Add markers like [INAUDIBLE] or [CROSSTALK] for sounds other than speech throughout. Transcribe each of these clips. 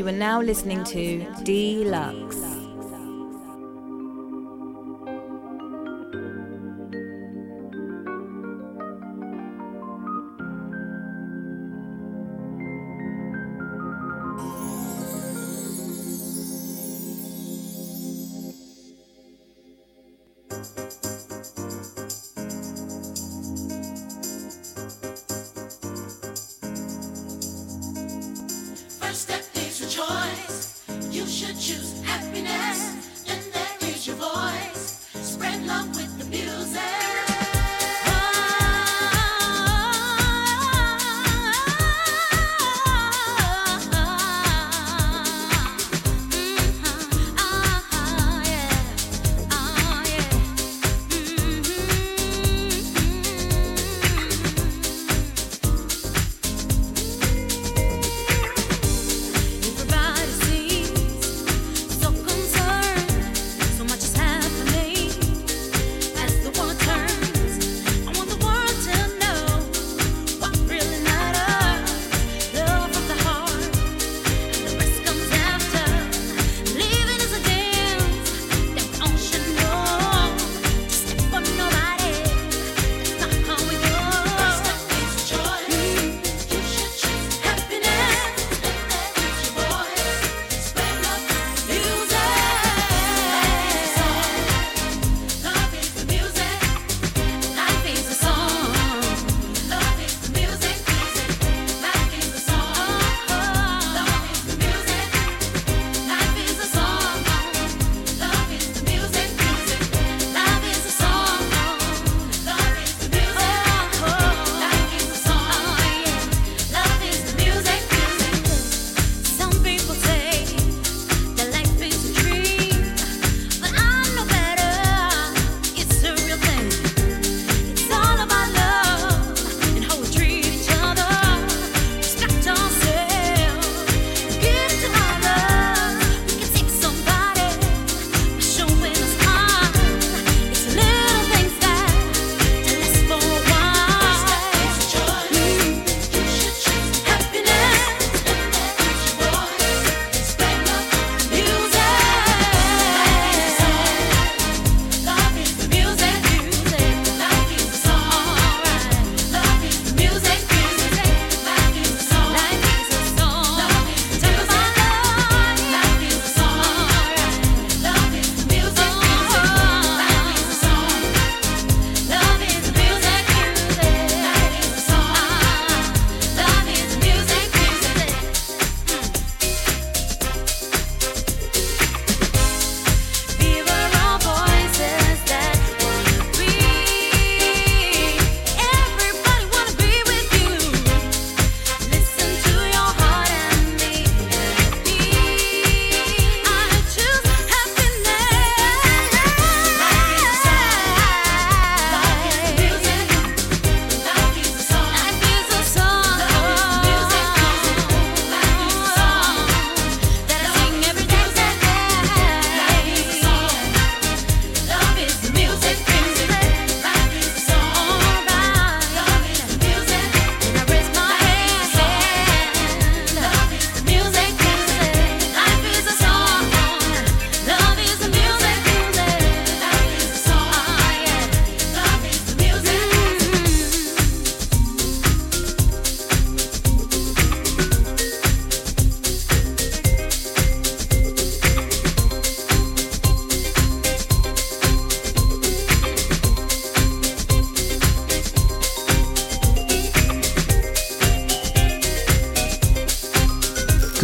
You are now listening to Dlux.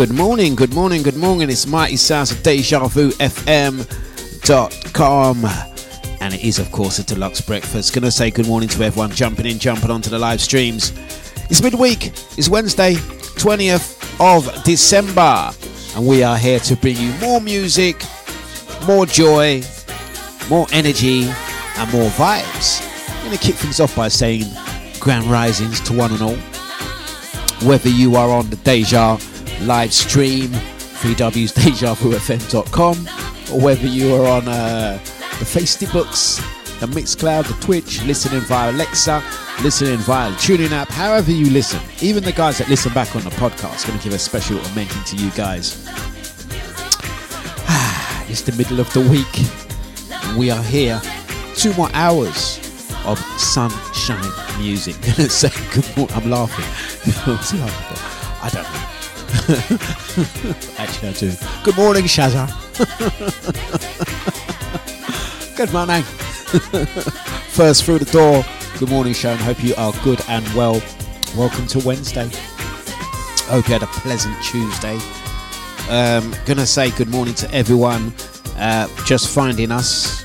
Good morning, good morning, good morning. It's Mighty Sounds of Deja Vu FM.com. And it is, of course, a Dlux breakfast. Gonna say good morning to everyone jumping in, jumping onto the live streams. It's midweek, it's Wednesday, 20th of December. And we are here to bring you more music, more joy, more energy, and more vibes. I'm gonna kick things off by saying grand risings to one and all. Whether you are on the Deja live stream, www.dejavufm.com, or whether you are on uh, the Facebooks, the Mixcloud, the Twitch, listening via Alexa, listening via the tuning app, however you listen. Even the guys that listen back on the podcast, going to give a special mention to you guys. [SIGHS] it's the middle of the week. We are here. Two more hours of sunshine music. [LAUGHS] Say good morning. I'm laughing. [LAUGHS] I don't know. [LAUGHS] Actually, I do. Good morning, Shazza. [LAUGHS] good morning. [LAUGHS] First through the door. Good morning, Sharon. Hope you are good and well. Welcome to Wednesday. Hope you had a pleasant Tuesday. Um, gonna say good morning to everyone. Uh, just finding us,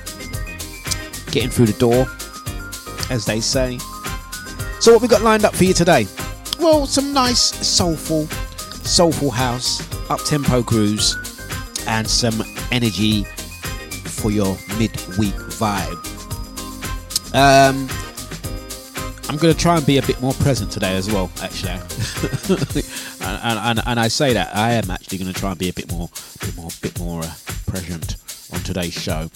getting through the door, as they say. So, what we got lined up for you today? Well, some nice soulful, soulful house, up tempo grooves, and some energy for your midweek vibe. Um, I'm going to try and be a bit more present today as well, actually. [LAUGHS] and, and, and, I say that I am actually going to try and be a bit more, bit more, bit more uh, present on today's show.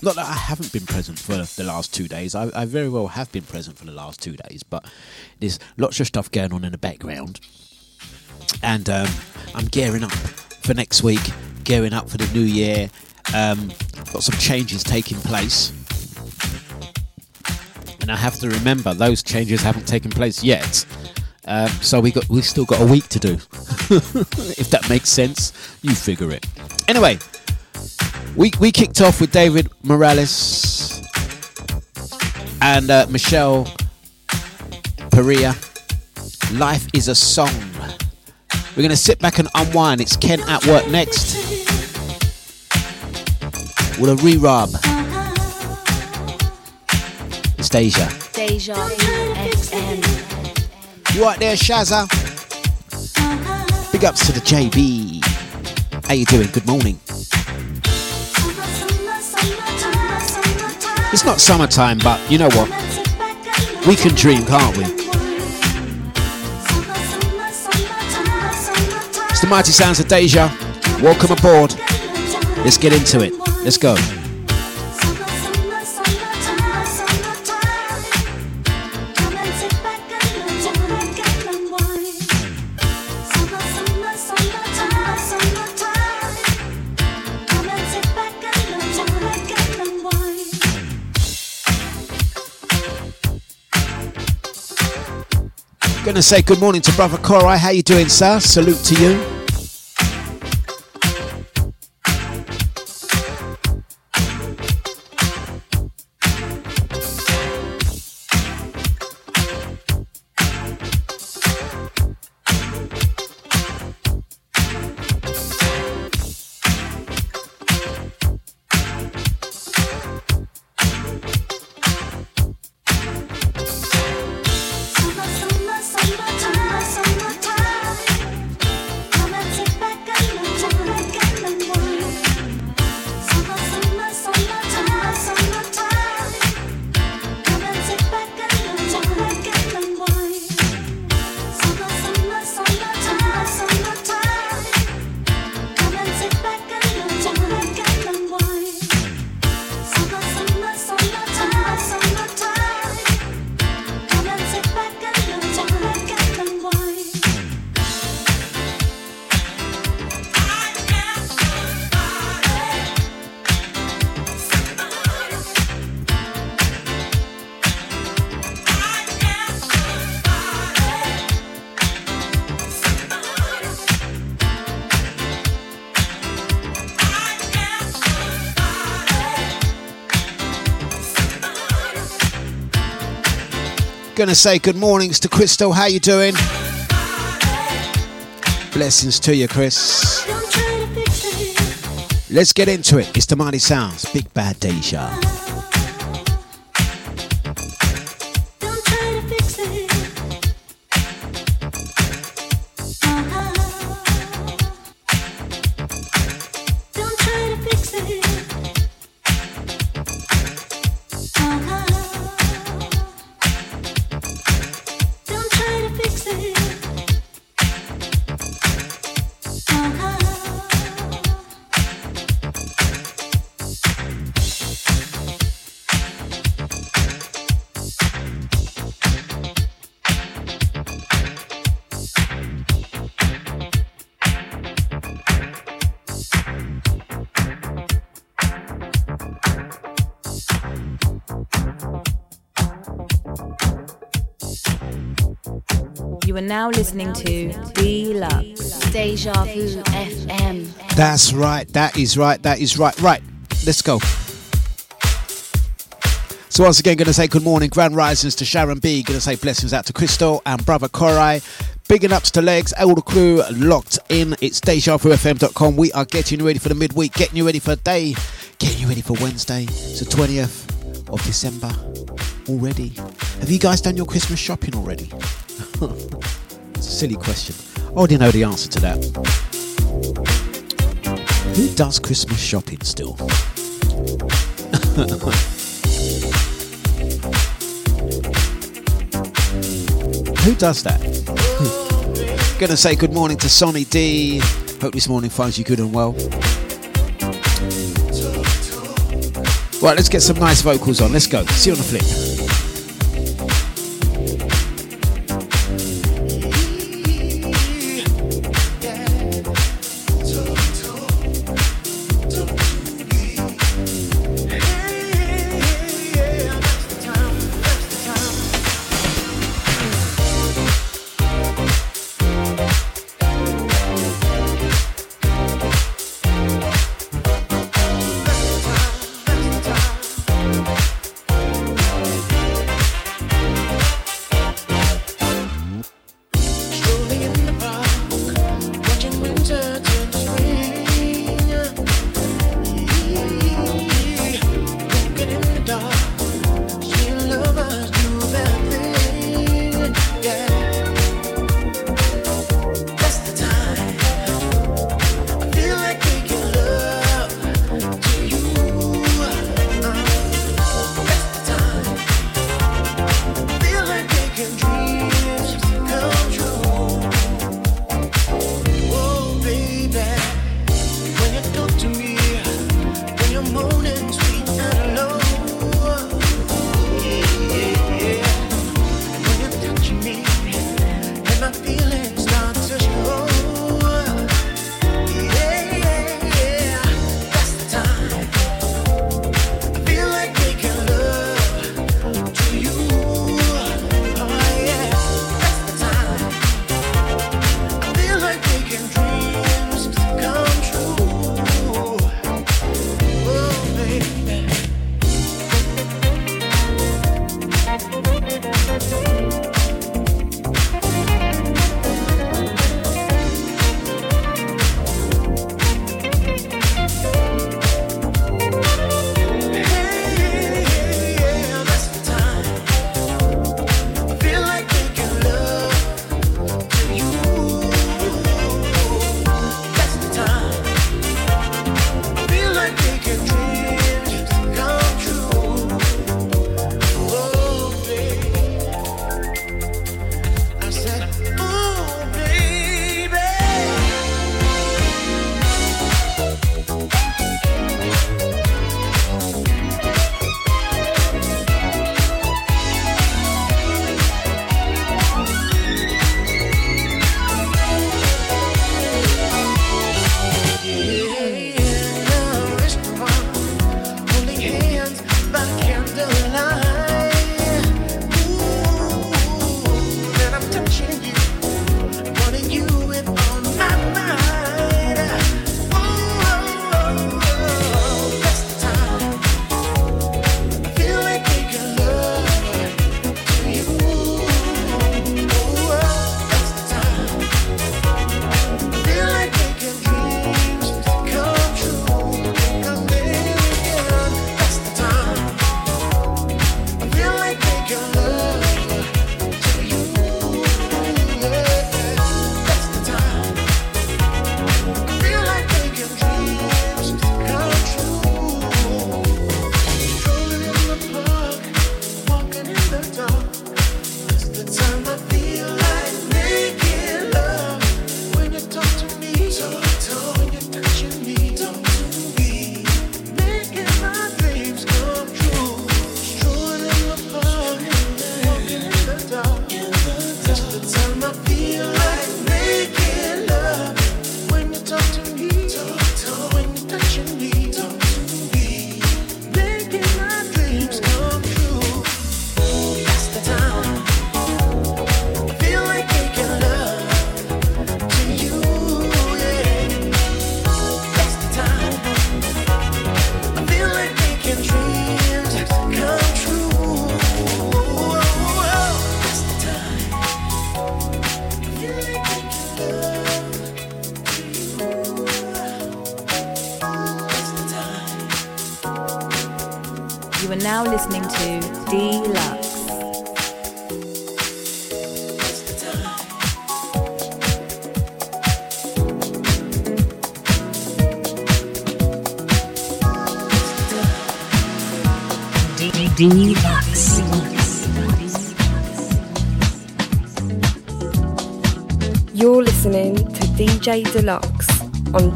Not that I haven't been present for the last two days. I, I very well have been present for the last two days, but there's lots of stuff going on in the background, and um, I'm gearing up for next week, gearing up for the new year. Um, got some changes taking place. And I have to remember those changes haven't taken place yet. Um, so we got we've still got a week to do. [LAUGHS] if that makes sense, you figure it. Anyway, we we kicked off with David Morales and uh, Michelle Perea. Life is a song. We're gonna sit back and unwind. It's Ken at work next with a re-rub. It's Deja. Deja FM. You right there, Shazza? Big ups to the JB. How you doing? Good morning. It's not summertime, but you know what? We can dream, can't we? The mighty sounds of Deja. Welcome aboard. Let's get into it. Let's go. Gonna say good morning to brother Korai. How you doing, sir? Salute to you. Gonna say good mornings to Crystal. How you doing? Blessings to you, Chris. Let's get into it. It's the Mighty Sounds. Big Bad Deja. Listening to Dlux. Deja Vu FM. That's right. That is right. That is right. Right. Let's go. So once again, going to say good morning, grand risings to Sharon B. Going to say blessings out to Crystal and brother Korai. Bigging ups to Legs, all the crew locked in. It's DejaVuFM.com. We are getting you ready for the midweek, getting you ready for the day, getting you ready for Wednesday. It's the 20th of December already. Have you guys done your Christmas shopping already? [LAUGHS] silly question. I already know the answer to that. Who does Christmas shopping still? [LAUGHS] Who does that? [LAUGHS] Gonna say good morning to Sonny D. Hope this morning finds you good and well. Right, let's get some nice vocals on. Let's go. See you on the flip.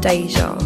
Deja.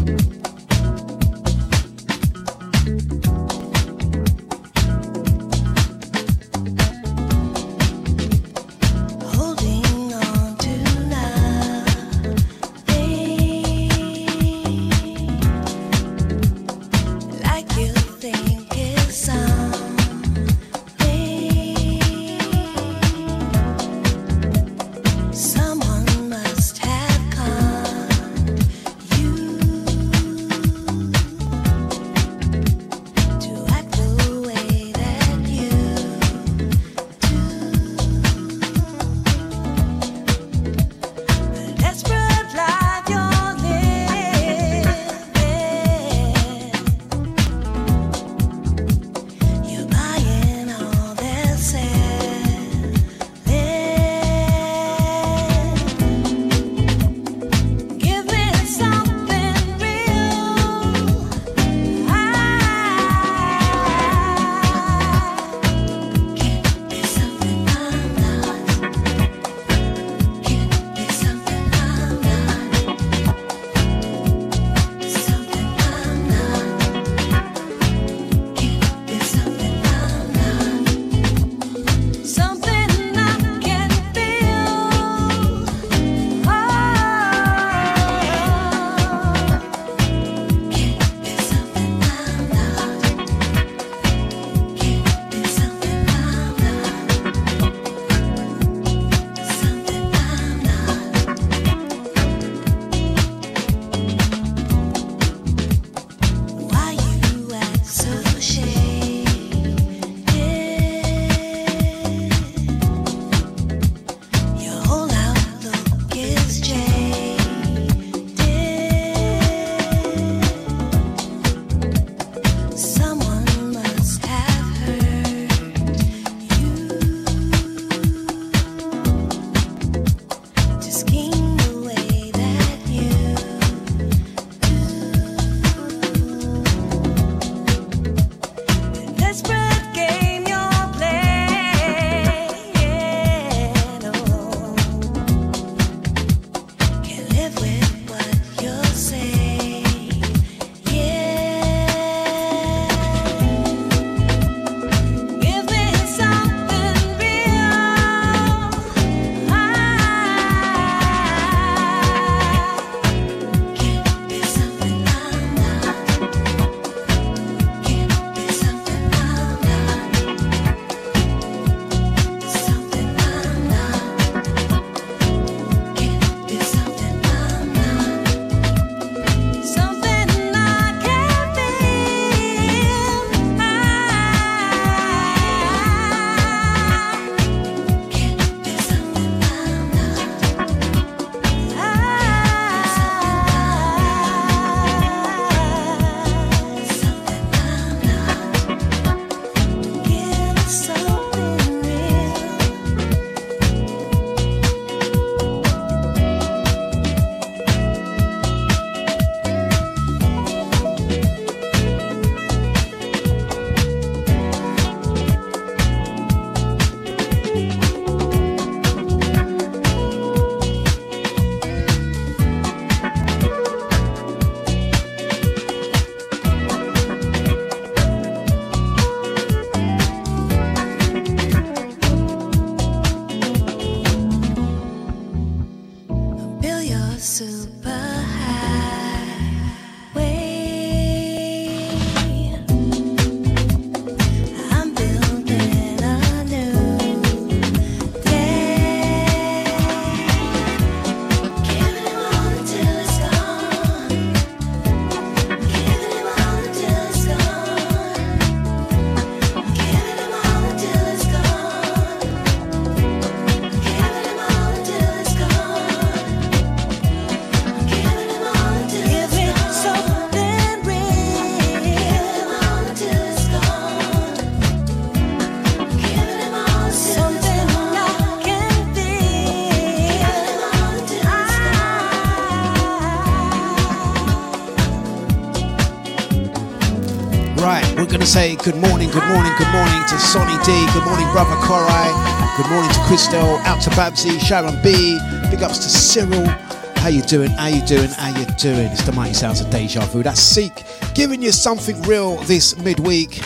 Say good morning, good morning, good morning to Sonny D. Good morning, brother Korai. Good morning to Christel. Out to Babsy, Sharon B. Big ups to Cyril. How you doing? How you doing? How you doing? It's the mighty sounds of Deja Vu. That's Seek giving you something real this midweek.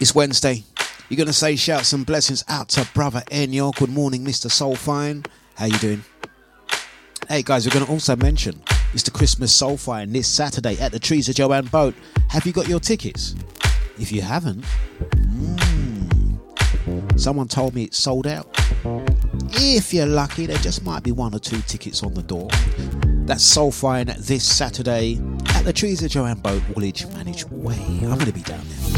It's Wednesday. You're to say shouts and blessings out to brother Enyo. Good morning, Mr. Soulfine. How you doing? Hey guys, we're to also mention the Christmas Soulfire this Saturday at the Trees of Joanne Boat. Have you got your tickets? If you haven't, mm, someone told me it's sold out. If you're lucky, there just might be one or two tickets on the door. That's Soulfire this Saturday at the Trees of Joanne Boat, Woolwich Manor Way. I'm going to be down there.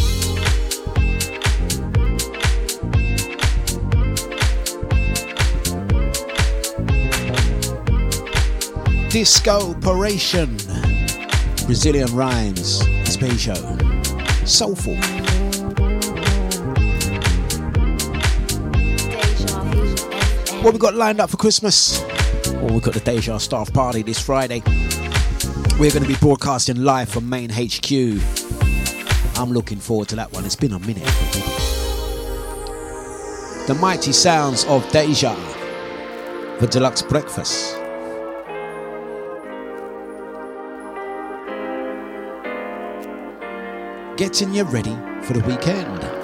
Disco Operation. Brazilian rhymes. Spatial. Soulful. What we got lined up for Christmas? Well, we've got the Deja staff party this Friday. We're going to be broadcasting live from Main HQ. I'm looking forward to that one. It's been a minute. The mighty sounds of Deja. The Dlux breakfast. Getting you ready for the weekend.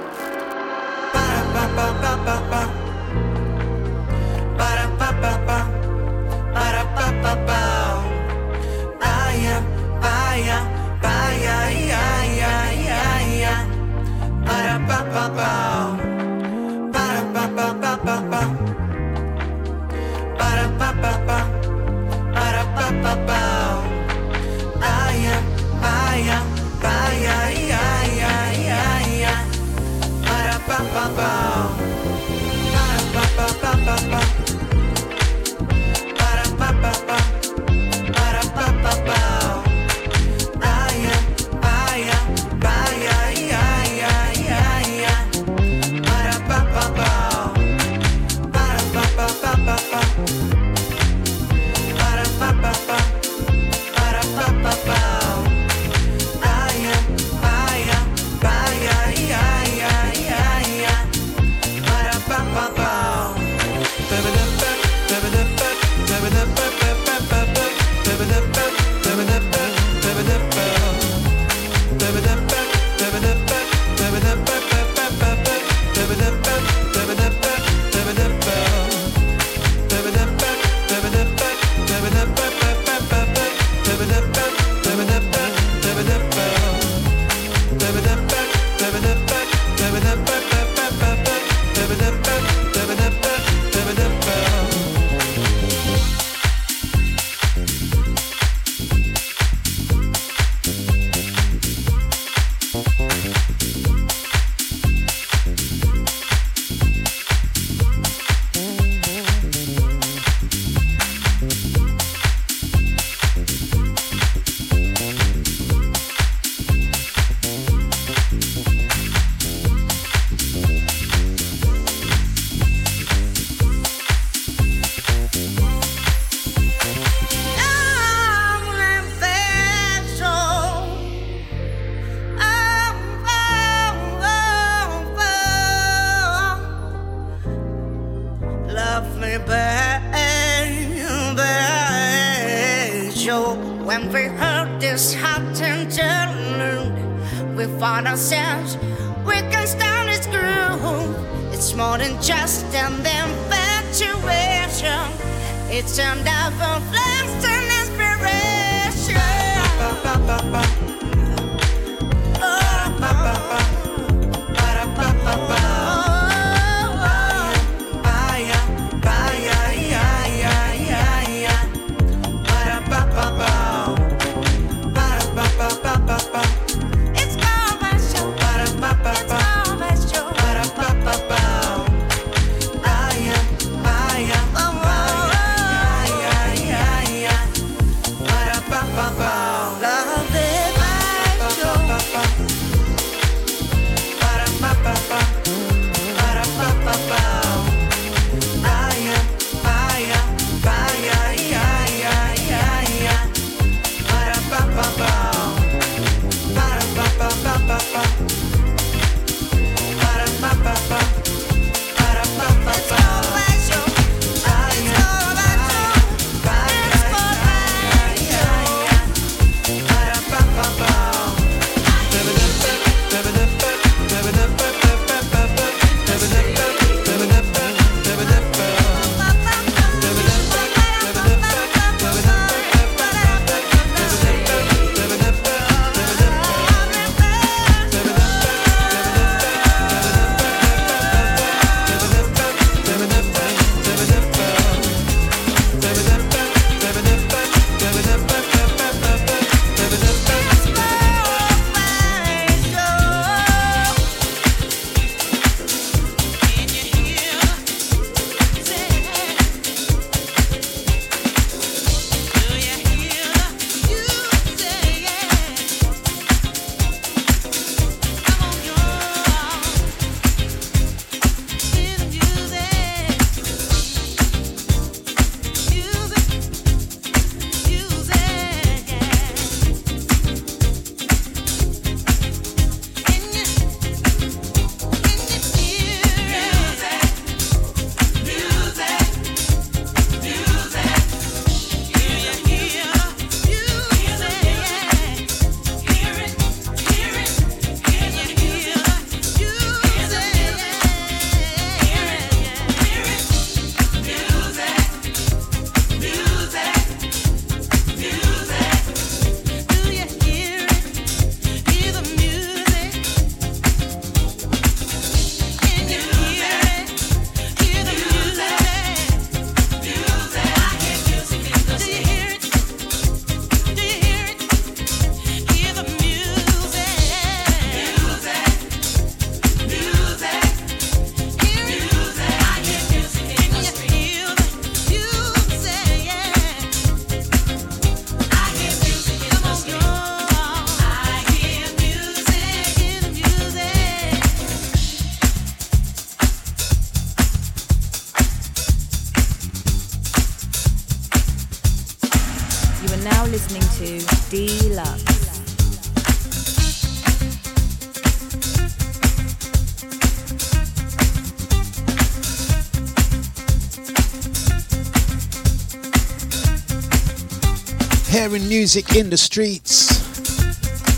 Music in the streets.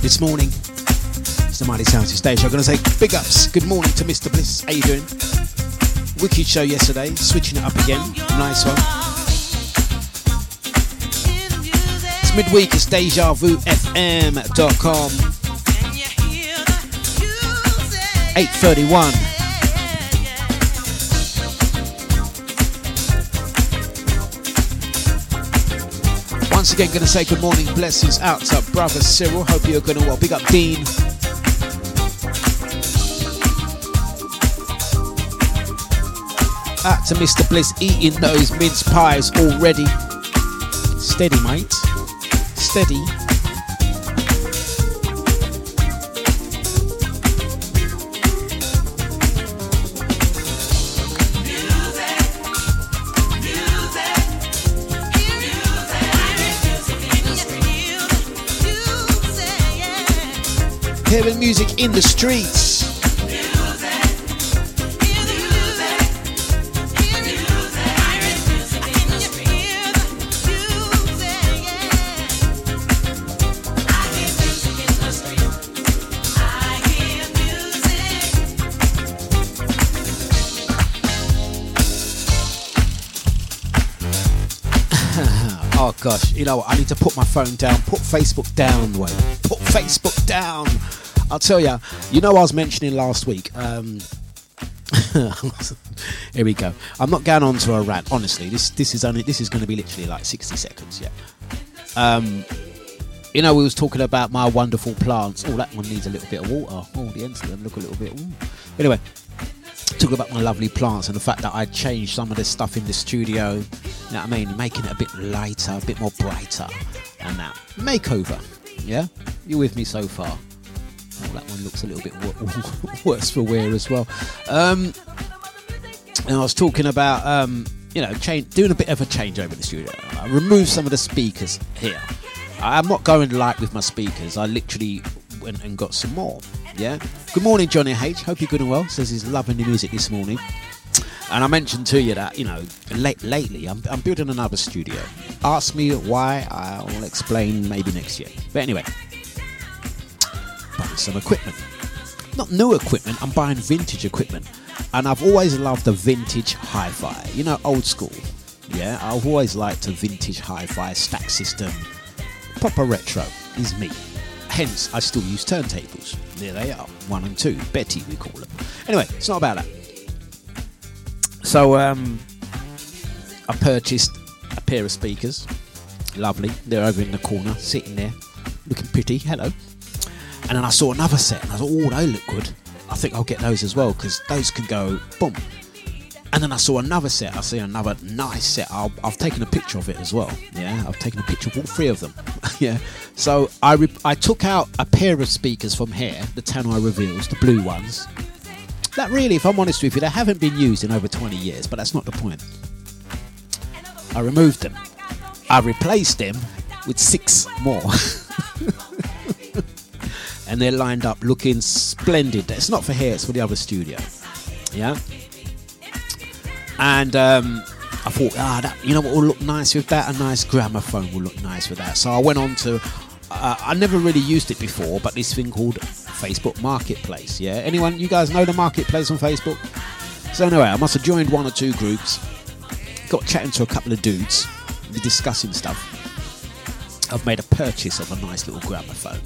This morning, it's the Mighty Sounds stage. I'm going to say big ups. Good morning to Mr. Bliss. How you doing? Wicked show yesterday. Switching it up again. Nice one. It's midweek. It's DejaVuFM.com. 8:31. Once again, to say good morning, blessings out to brother Cyril. Hope you're to well. Big up Dean. Out to Mr. Bliss eating those mince pies already. Steady, mate. Steady. Hearing music in the streets. [LAUGHS] Oh gosh, you know what? I need to put my phone down, put Facebook down, wait, put Facebook down. I'll tell you, you know, I was mentioning last week. Um, [LAUGHS] here we go. I'm not going on to a rant. Honestly, this this is only this is going to be literally like 60 seconds. Yeah. Um, you know, we was talking about my wonderful plants. Oh, that one needs a little bit of water. Oh, the ends of them look a little bit. Ooh. Anyway, talking about my lovely plants and the fact that I changed some of the stuff in the studio. You know what I mean? Making it a bit lighter, a bit more brighter, and that makeover. Yeah, you with me so far? That one looks a little bit [LAUGHS] worse for wear as well. Um, and I was talking about, um, you know, change, doing a bit of a change over the studio. I removed some of the speakers here. I'm not going light with my speakers. I literally went and got some more. Yeah. Good morning, Johnny H. Hope you're good and well. Says he's loving the music this morning. And I mentioned to you that, you know, late, lately I'm, I'm building another studio. Ask me why, I'll explain maybe next year. But anyway, some equipment. Not new equipment, I'm buying vintage equipment. And I've always loved the vintage hi fi, you know, old school. Yeah, I've always liked a vintage hi fi stack system. Proper retro is me. Hence, I still use turntables. There they are, one and two. Betty, we call them. Anyway, it's not about that. So, um, I purchased a pair of speakers. Lovely. They're over in the corner, sitting there, looking pretty. Hello. And then I saw another set, and I thought, oh, they look good. I think I'll get those as well because those can go boom. And then I saw another set. I see another nice set. I'll, I've taken a picture of it as well. Yeah, I've taken a picture of all three of them. [LAUGHS] yeah. So I I took out a pair of speakers from here, the Tannoy Reveals, the blue ones. That really, if I'm honest with you, they haven't been used in over 20 years, but that's not the point. I removed them. I replaced them with six more. [LAUGHS] and they're lined up looking splendid. It's not for here, it's for the other studio. Yeah? And um, I thought, ah, that, you know what will look nice with that? A nice gramophone will look nice with that. So I went on to, uh, I never really used it before, but this thing called Facebook Marketplace. Yeah, anyone, you guys know the Marketplace on Facebook? So anyway, I must have joined one or two groups, got chatting to a couple of dudes, discussing stuff. I've made a purchase of a nice little gramophone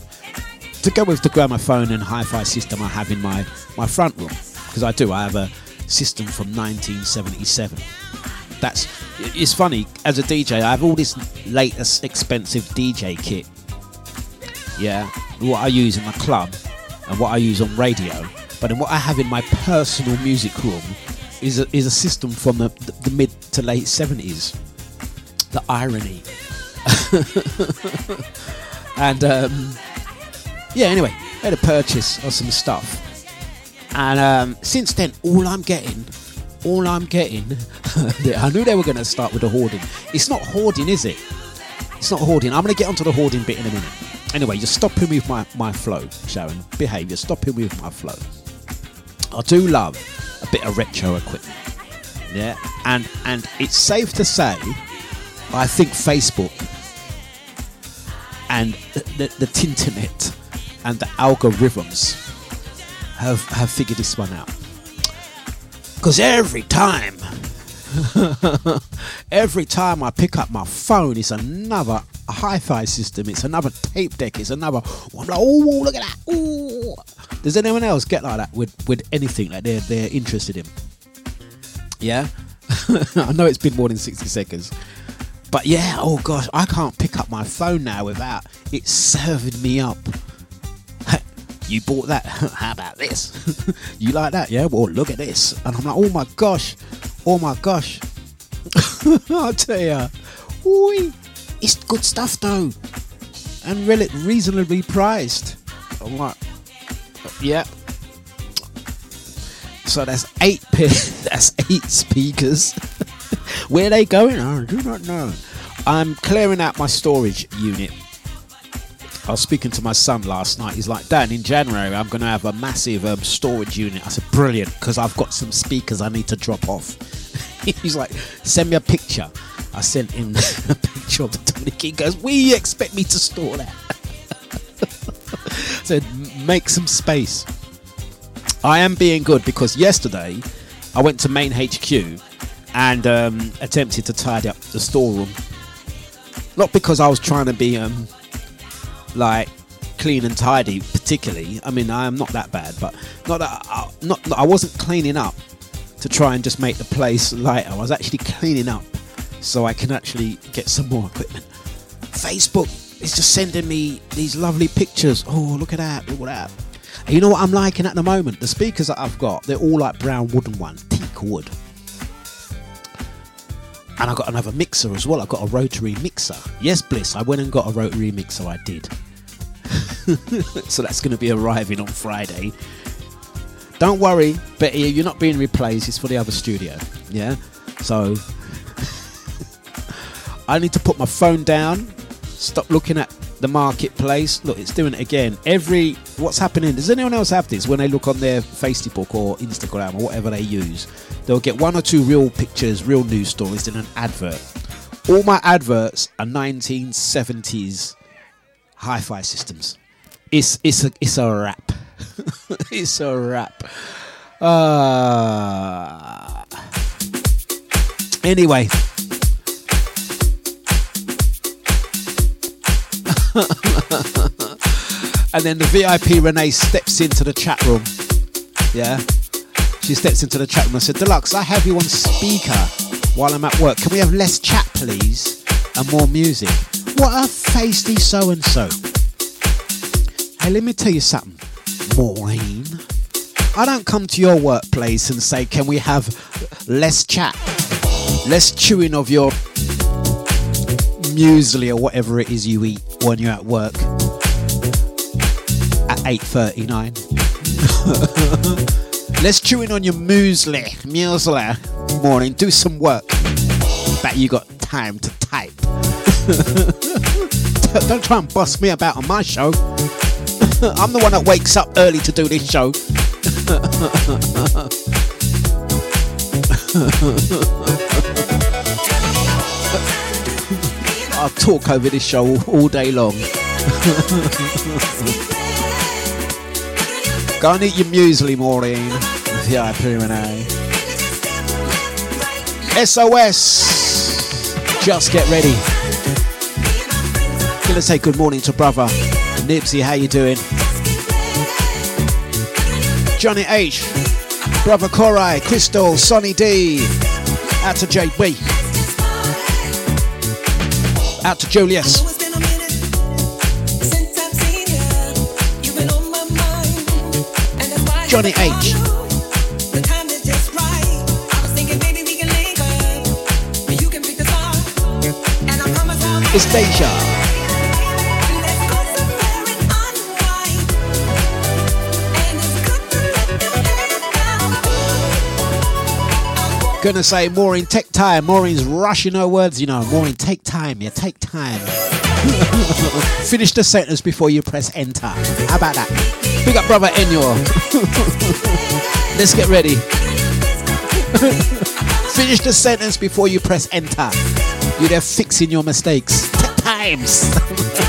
to go with the gramophone and hi-fi system I have in my my front room because I do. I have a system from 1977. That's it's funny as a DJ. I have all this latest expensive DJ kit. Yeah, what I use in my club and what I use on radio. But then what I have in my personal music room is a, is a system from the, the, the mid to late 70s. The irony. [LAUGHS] and um, yeah, anyway, had a purchase of some stuff. And um, since then, all I'm getting, all I'm getting, [LAUGHS] I knew they were going to start with the hoarding. It's not hoarding, is it? It's not hoarding. I'm going to get onto the hoarding bit in a minute. Anyway, you're stopping with my, my flow, Sharon. Behave. You're stopping with my flow. I do love a bit of retro equipment. Yeah, and and it's safe to say, I think Facebook and the, the, the Tinternet and the algorithms have have figured this one out. Because every time, [LAUGHS] every time I pick up my phone, it's another hi-fi system. It's another tape deck. It's another. I'm like, oh, look at that. Ooh. Does anyone else get like that with with anything that they're they're interested in? Yeah, [LAUGHS] I know it's been more than sixty seconds, but yeah. Oh gosh, I can't pick up my phone now without it serving me up. You bought that? [LAUGHS] How about this? [LAUGHS] you like that? Yeah. Well, look at this, and I'm like, oh my gosh, oh my gosh. [LAUGHS] I'll tell you, Oi, it's good stuff though, and really reasonably priced. I'm like, yeah. So that's eight pi- that's eight speakers. Where they going? I do not know. I'm clearing out my storage unit. I was speaking to my son last night. He's like, Dan, in January I'm going to have a massive um, storage unit. I said, Brilliant, because I've got some speakers I need to drop off. [LAUGHS] He's like, Send me a picture. I sent him [LAUGHS] a picture of the Dominic. He goes, We expect me to store that. [LAUGHS] said, Make some space. I am being good because yesterday I went to main HQ and um, attempted to tidy up the storeroom. Not because I was trying to be um, like clean and tidy, particularly. I mean, I am not that bad, but not that I, not I wasn't cleaning up to try and just make the place lighter. I was actually cleaning up so I can actually get some more equipment. Facebook is just sending me these lovely pictures. Oh, look at that! Look at that! And you know what I'm liking at the moment? The speakers that I've got, they're all like brown wooden ones, teak wood. And I got another mixer as well. I got a rotary mixer. Yes, Bliss, I went and got a rotary mixer. I did. [LAUGHS] so that's going to be arriving on Friday. Don't worry, Betty, you're not being replaced. It's for the other studio. Yeah. So [LAUGHS] I need to put my phone down. Stop looking at the marketplace. Look, it's doing it again. Every what's happening? Does anyone else have this? When they look on their Facebook or Instagram or whatever they use, they'll get one or two real pictures, real news stories, then an advert. All my adverts are 1970s hi-fi systems. It's it's a it's a wrap. [LAUGHS] it's a wrap. Uh, anyway. [LAUGHS] and then the VIP Renee steps into the chat room. Yeah. She steps into the chat room and said, Dlux, I have you on speaker while I'm at work. Can we have less chat, please? And more music. What a feisty so and so. Hey, let me tell you something, Maureen. I don't come to your workplace and say, Can we have less chat? Less chewing of your muesli or whatever it is you eat when you're at work at 8.39 [LAUGHS] let's chew in on your muesli muesli. Morning do some work. Bet you got time to type. [LAUGHS] Don't try and bust me about on my show. [LAUGHS] I'm the one that wakes up early to do this show I'll talk over this show all, day long. [LAUGHS] Go and eat your muesli, Maureen. Yeah, Renee. SOS. Just get ready. Gonna say good morning to brother Nipsey. How you doing? Johnny H. Brother Korai, Crystal, Sonny D. Out to JB. Out to Julius. Johnny H. It's Deja. Gonna say Maureen, take time. Maureen's rushing her words, you know. Maureen, take time. Yeah, take time. [LAUGHS] Finish the sentence before you press enter. How about that? Big up, brother Enyor. [LAUGHS] Let's get ready. [LAUGHS] Finish the sentence before you press enter. You're there fixing your mistakes. Take times.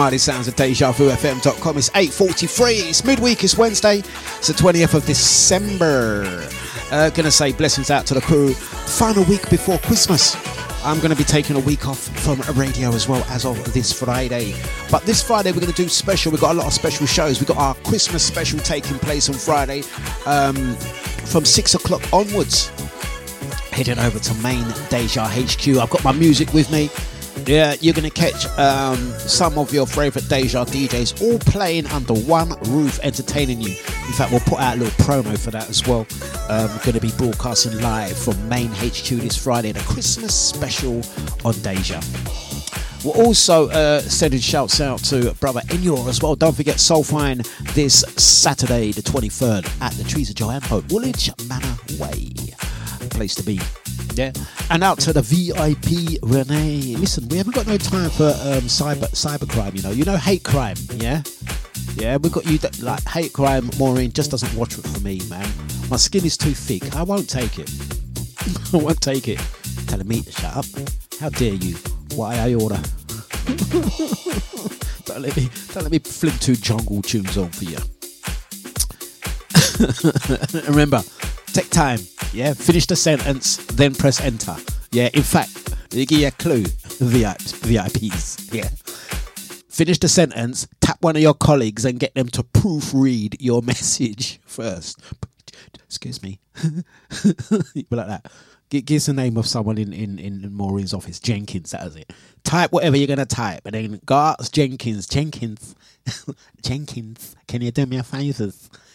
Mighty Sounds at DejaVuFM.com. It's 8.43. It's midweek. It's Wednesday. It's the 20th of December. Uh, gonna say blessings out to the crew. Final week before Christmas. I'm going to be taking a week off from radio as well as of this Friday. But this Friday we're going to do special. We've got a lot of special shows. We've got our Christmas special taking place on Friday um, from 6 o'clock onwards. Heading over to main Deja HQ. I've got my music with me. Yeah, you're going to catch um, some of your favourite Deja DJs all playing under one roof, entertaining you. In fact, we'll put out a little promo for that as well. Um, we're going to be broadcasting live from main HQ this Friday, the Christmas special on Deja. We're also uh, sending shouts out to brother Enyor as well. Don't forget Soulfine this Saturday, the 23rd, at the Trees of Joanpo, Woolwich Manor Way. Place to be. Yeah. And out to the VIP Renee. Listen, we haven't got no time for um, cyber cybercrime, you know. You know hate crime, yeah? Yeah, we've got you that like hate crime, Maureen just doesn't watch it for me, man. My skin is too thick. I won't take it. [LAUGHS] I won't take it. Telling me to shut up. How dare you? Why I order? [LAUGHS] don't let me don't let me fling two jungle tunes on for you. [LAUGHS] Remember, take time. Yeah, finish the sentence, then press enter. Yeah, in fact, they give you a clue. VIP, VIPs. Yeah. Finish the sentence, tap one of your colleagues and get them to proofread your [LAUGHS] message first. Excuse me. [LAUGHS] Like that. Gi- Give the name of someone in, in, in Maureen's office. Jenkins, that is it. Type whatever you're going to type and then go ask Jenkins. Jenkins. [LAUGHS] Jenkins, can you do me a favour?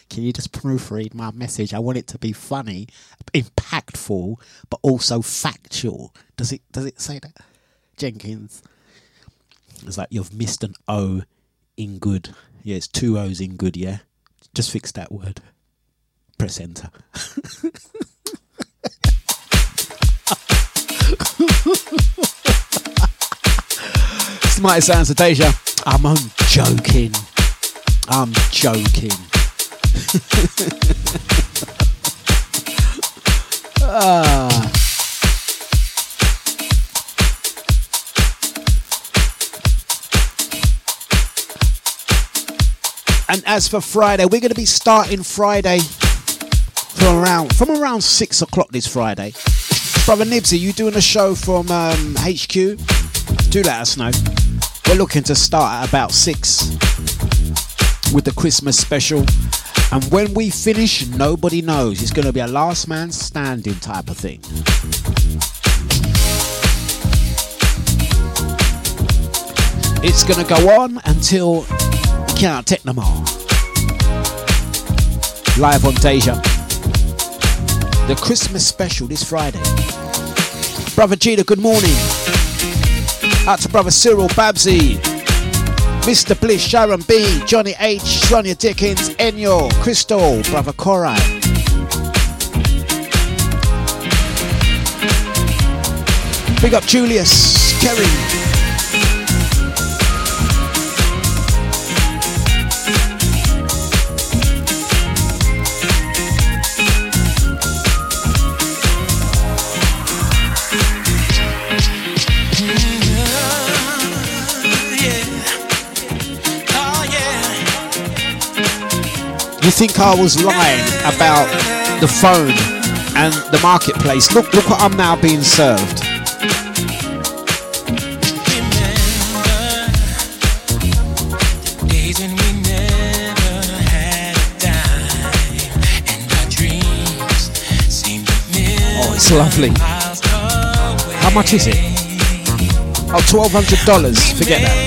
Can you just proofread my message? I want it to be funny, impactful, but also factual. Does it does it say that? Jenkins. It's like you've missed an O in good. Yeah, it's two O's in good, yeah? Just fix that word. Press enter. [LAUGHS] Mighty Sounds of. I'm, I'm joking. I'm joking. Ah. And as for Friday, we're going to be starting Friday from around from around six o'clock this Friday. Brother Nibsy, you doing a show from um, HQ? Do let us know. We're looking to start at about six with the Christmas special. And when we finish, nobody knows. It's going to be a last man standing type of thing. It's going to go on until we can't take no more. Live on Deja. The Christmas special this Friday. Brother Gita, good morning. Out to Brother Cyril Babsy. Mr. Bliss, Sharon B, Johnny H, Sonia Dickens, Enyo, Crystal, Brother Korai. Big up Julius, Kerry. You think I was lying about the phone and the marketplace? Look, look what I'm now being served. Days when we never had a dime, and our dreams seemed a million Oh, it's lovely. How much is it? Oh, $1,200. Forget that.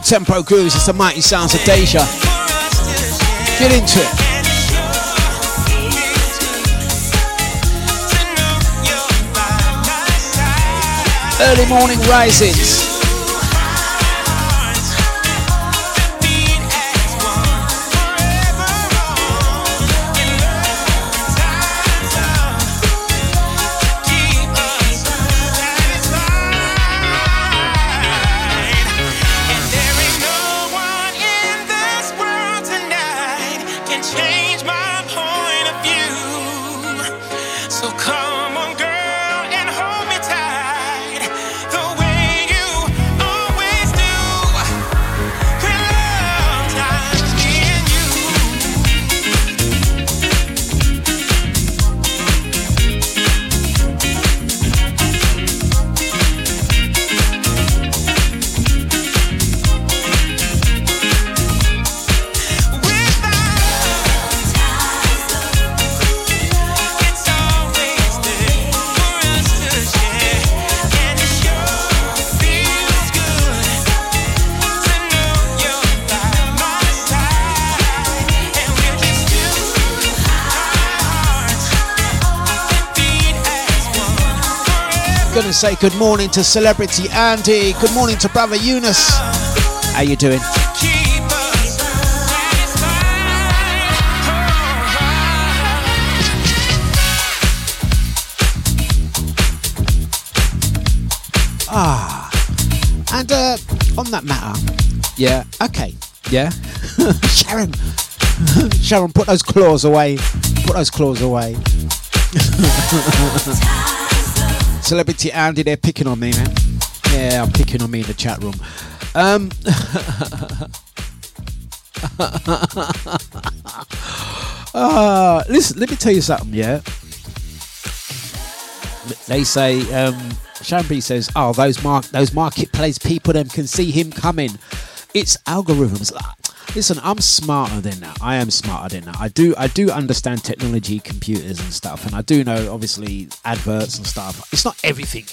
Up tempo grooves. It's the mighty sounds of Deja. Get into it. Early morning risings. Say good morning to celebrity Andy. Good morning to brother Eunice. How you doing? Keep us satisfied. And uh, on that matter, yeah, okay, yeah. [LAUGHS] Sharon, Sharon, put those claws away. Put those claws away. [LAUGHS] Celebrity Andy, they're picking on me, man. Yeah, I'm picking on me in the chat room. Um, uh, [LAUGHS] listen, let me tell you something, yeah. They say, um, says, "Oh, those mark those marketplace people, them can see him coming. It's algorithms. Listen, I'm smarter than that. I am smarter than that. I do I do understand technology, computers and stuff, and I do know obviously adverts and stuff. It's not everything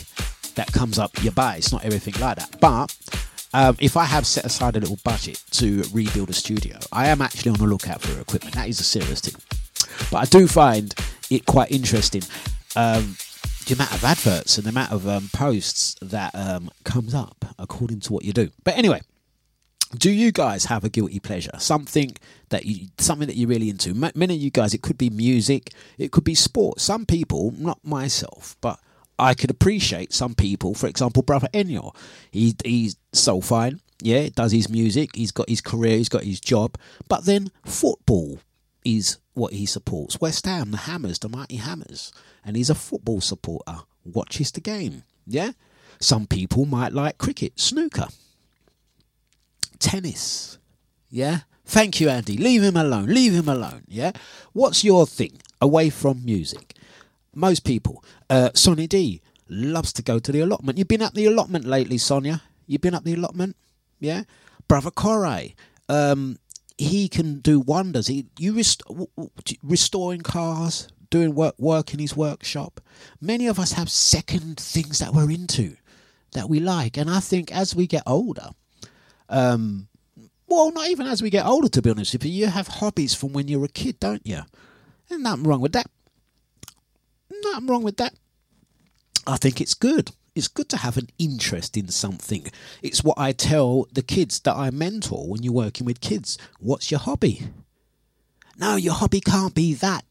that comes up your buy. It's not everything like that. But um, if I have set aside a little budget to rebuild a studio, I am actually on the lookout for equipment. That is a serious thing. But I do find it quite interesting. Um, the amount of adverts and the amount of um, posts that um, comes up according to what you do. But anyway, do you guys have a guilty pleasure? Something that you, something that you're really into? Many of you guys, it could be music, it could be sport. Some people, not myself, but I could appreciate some people. For example, brother Enyo, he he's so fine. Yeah, does his music. He's got his career. He's got his job. But then football is what he supports. West Ham, the Hammers, the mighty Hammers, and he's a football supporter. Watches the game. Yeah. Some people might like cricket, snooker, tennis. Yeah. Thank you, Andy. Leave him alone. Leave him alone. Yeah. What's your thing away from music? Most people. Uh, Sonny D loves to go to the allotment. You've been at the allotment lately, Sonia. You've been at the allotment. Yeah. Brother Corey. Um, he can do wonders. He you rest, restoring cars, doing work work in his workshop. Many of us have second things that we're into, that we like, and I think as we get older, um, well, not even as we get older, to be honest with you, have hobbies from when you're a kid, don't you? And nothing wrong with that. Nothing wrong with that. I think it's good. It's good to have an interest in something. It's what I tell the kids that I mentor when you're working with kids. What's your hobby? No, your hobby can't be that,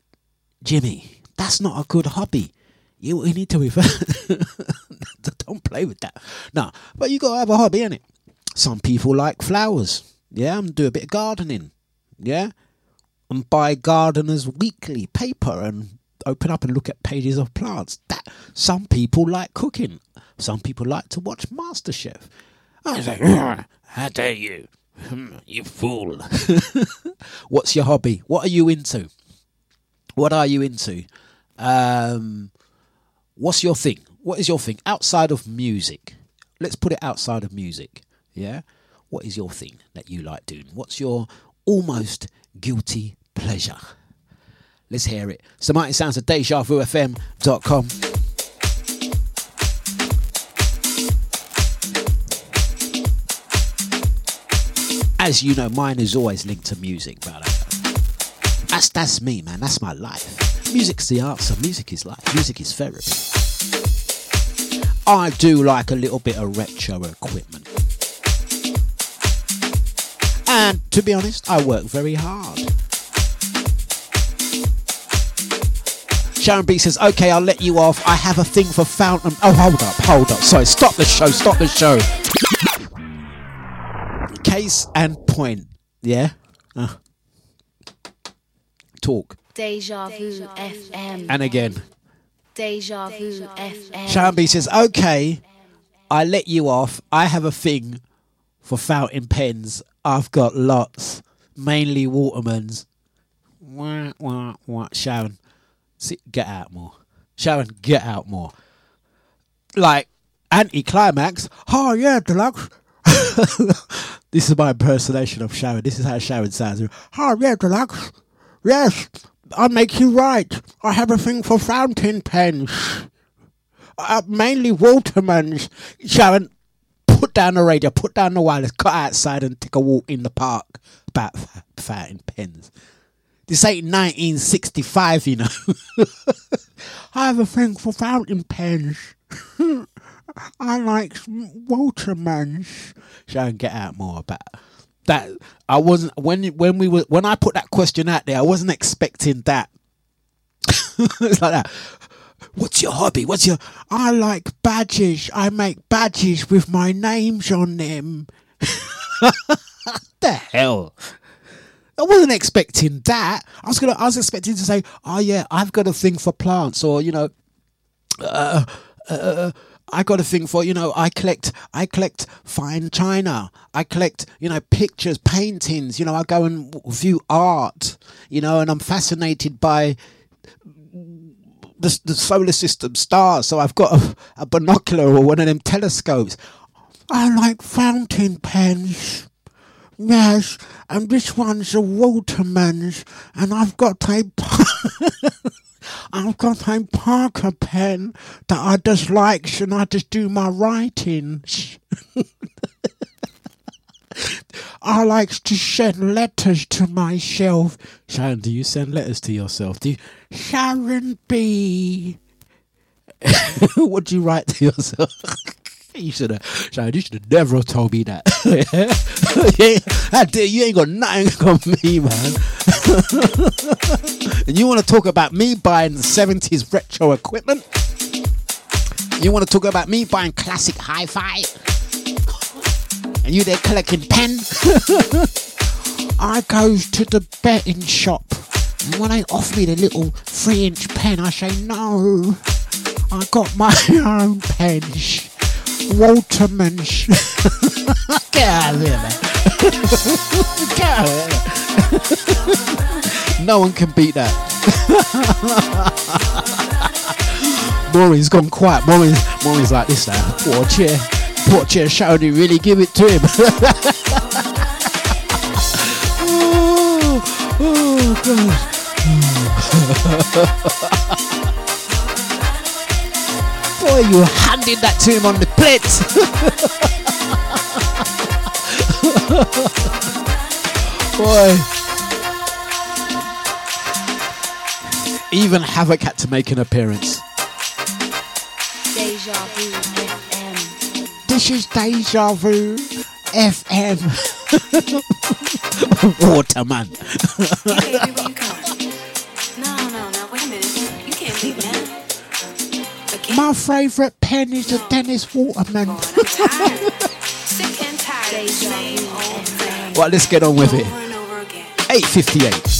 Jimmy. That's not a good hobby. You, you need to refer. [LAUGHS] Don't play with that. No, but you got to have a hobby, innit? Some people like flowers. Yeah, and do a bit of gardening. Yeah, and buy Gardeners Weekly paper and open up and look at pages of plants. That some people like cooking. Some people like to watch MasterChef. I was like, how dare you, Hmm, you fool! [LAUGHS] What's your hobby? What are you into? What are you into? Um, what's your thing? What is your thing outside of music? Let's put it outside of music. Yeah. What is your thing that you like doing? What's your almost guilty pleasure? Let's hear it. So mighty sounds of DejaVuFM.com. as you know, mine is always linked to music, brother. That's that's me, man. That's my life. Music's the so music is life. Music is therapy. I do like a little bit of retro equipment. And to be honest, I work very hard. Sharon B says, okay, I'll let you off. I have a thing for fountain. Oh, hold up, hold up. Sorry, stop the show, stop the show. Case and point. Yeah? Uh. Talk. Deja Vu FM. And again. Deja Vu FM. Sharon B says, okay, I let you off. I have a thing for fountain pens. I've got lots, mainly Watermans. Wah, wah, wah. Sharon, see, get out more. Sharon, get out more. Like, anti-climax. Oh, yeah, Dlux. [LAUGHS] this is my impersonation of Sharon. This is how Sharon sounds. Oh, yeah, Dlux. Yes, I'll make you right. I have a thing for fountain pens. Uh, mainly Watermans. Sharon, put down the radio, put down the wireless, cut outside and take a walk in the park about f- fountain pens. This ain't 1965, you know. [LAUGHS] I have a thing for fountain pens. [LAUGHS] I like Watermans. Sharon, get out more about that. I wasn't when when we were when I put that question out there. I wasn't expecting that. [LAUGHS] it's like that. What's your hobby? What's your? I like badges. I make badges with my names on them. [LAUGHS] the hell? I wasn't expecting that. I was gonna. I was expecting to say, "Oh yeah, I've got a thing for plants," or you know, uh, uh, I got a thing for you know. I collect. I collect fine china. I collect you know pictures, paintings. You know, I go and view art. You know, and I'm fascinated by the, the solar system stars. So I've got a, a binocular or one of them telescopes. I like fountain pens. Yes, and this one's a Waterman's, and I've got a, [LAUGHS] I've got a Parker pen that I just like, and I just do my writings. [LAUGHS] I like to send letters to myself. Sharon, do you send letters to yourself? Do you? Sharon B. [LAUGHS] what do you write to yourself? [LAUGHS] you should have, Sharon, you should have never told me that. [LAUGHS] yeah, how dare you ain't got nothing on me, man. and you want to talk about me buying 70s retro equipment? You want to talk about me buying classic hi-fi? and you there collecting pen. I goes to the betting shop, and when they offer me the little three-inch pen, I say no. I got my [LAUGHS] own pen. Waterman's. [LAUGHS] Get out of here, man. [LAUGHS] Get out of here. no one can beat that. Maureen's gone quiet. Maureen's, Maureen's like this now. Poor chair. Poor chair really give it to him. oh, God. [LAUGHS] Boy, you handed that to him on the plate. [LAUGHS] Boy. Even Havoc had to make an appearance. Deja Vu FM. This is Deja Vu FM. [LAUGHS] Waterman. My favourite pen is the Dennis Waterman. I'm tired. Sick and tired of the same old thing. Right, let's get on with it. Over and over again. 858.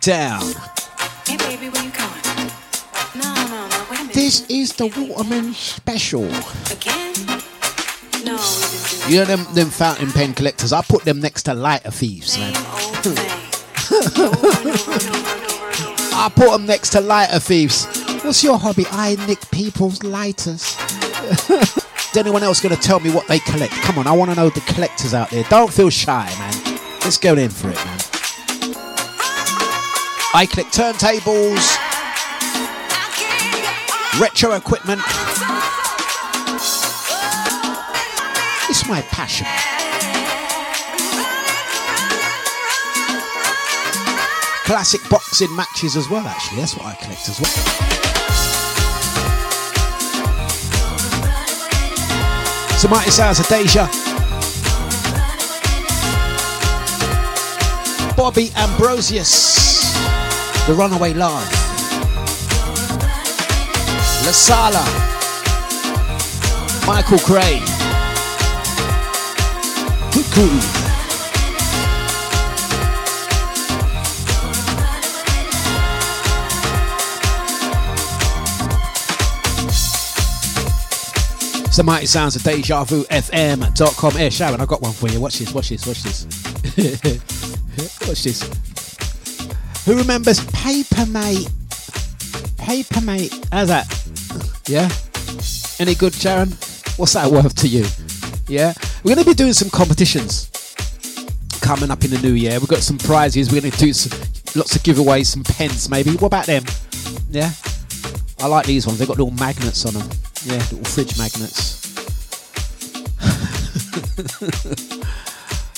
Down. Hey, baby, where you going? No, no, no, wait a minute. This is the Waterman Special. Again? No, we didn't do that. You know them them fountain pen collectors. I put them next to lighter thieves, man. [LAUGHS] I put them next to lighter thieves. What's your hobby? I nick people's lighters. [LAUGHS] Is anyone else going to tell me what they collect? Come on, I want to know the collectors out there. Don't feel shy, man. Let's go in for it, man. I collect turntables, retro equipment. It's my passion. Classic boxing matches as well, actually. That's what I collect as well. So mighty sounds of Deja. Bobby Ambrosius. The Runaway Love. La Sala. Michael Cray. Cuckoo. It's the mighty sounds of Deja Vu FM.com. Here, Sharon, I've got one for you. Watch this, watch this, watch this. [LAUGHS] watch this. Who remembers Papermate? Papermate. How's that? Yeah? Any good, Sharon? What's that worth to you? Yeah? We're going to be doing some competitions coming up in the new year. We've got some prizes. We're going to do some, lots of giveaways, some pens maybe. What about them? Yeah? I like these ones. They've got little magnets on them. Yeah, little fridge magnets.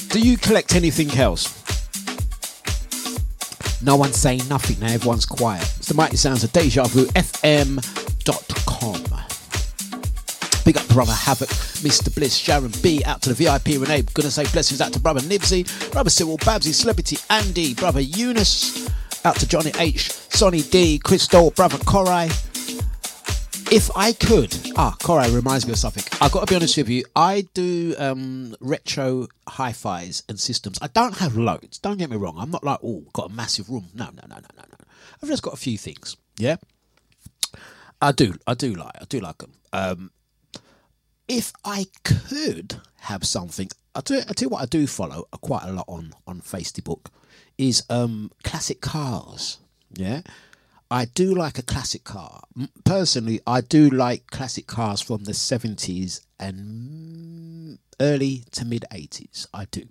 [LAUGHS] Do you collect anything else? No one's saying nothing now, everyone's quiet. It's the mighty sounds of Deja Vu FM.com. Big up brother Havoc, Mr. Bliss, Sharon B, out to the VIP Renee. Gonna say blessings out to brother Nibsy, brother Cyril Babsy, Celebrity Andy, brother Eunice, out to Johnny H, Sonny D, Crystal, brother Korai. If I could, ah, Korai reminds me of something. I've got to be honest with you. I do um, retro hi-fis and systems. I don't have loads. Don't get me wrong. I'm not like, oh, got a massive room. No, no, no, no, no, no. I've just got a few things. Yeah, I do. I do like. I do like them. Um, if I could have something, I do. I you what, I do follow quite a lot on on Facebook is um classic cars. Yeah, I do like a classic car. Personally, I do like classic cars from the seventies and early to mid eighties. I do.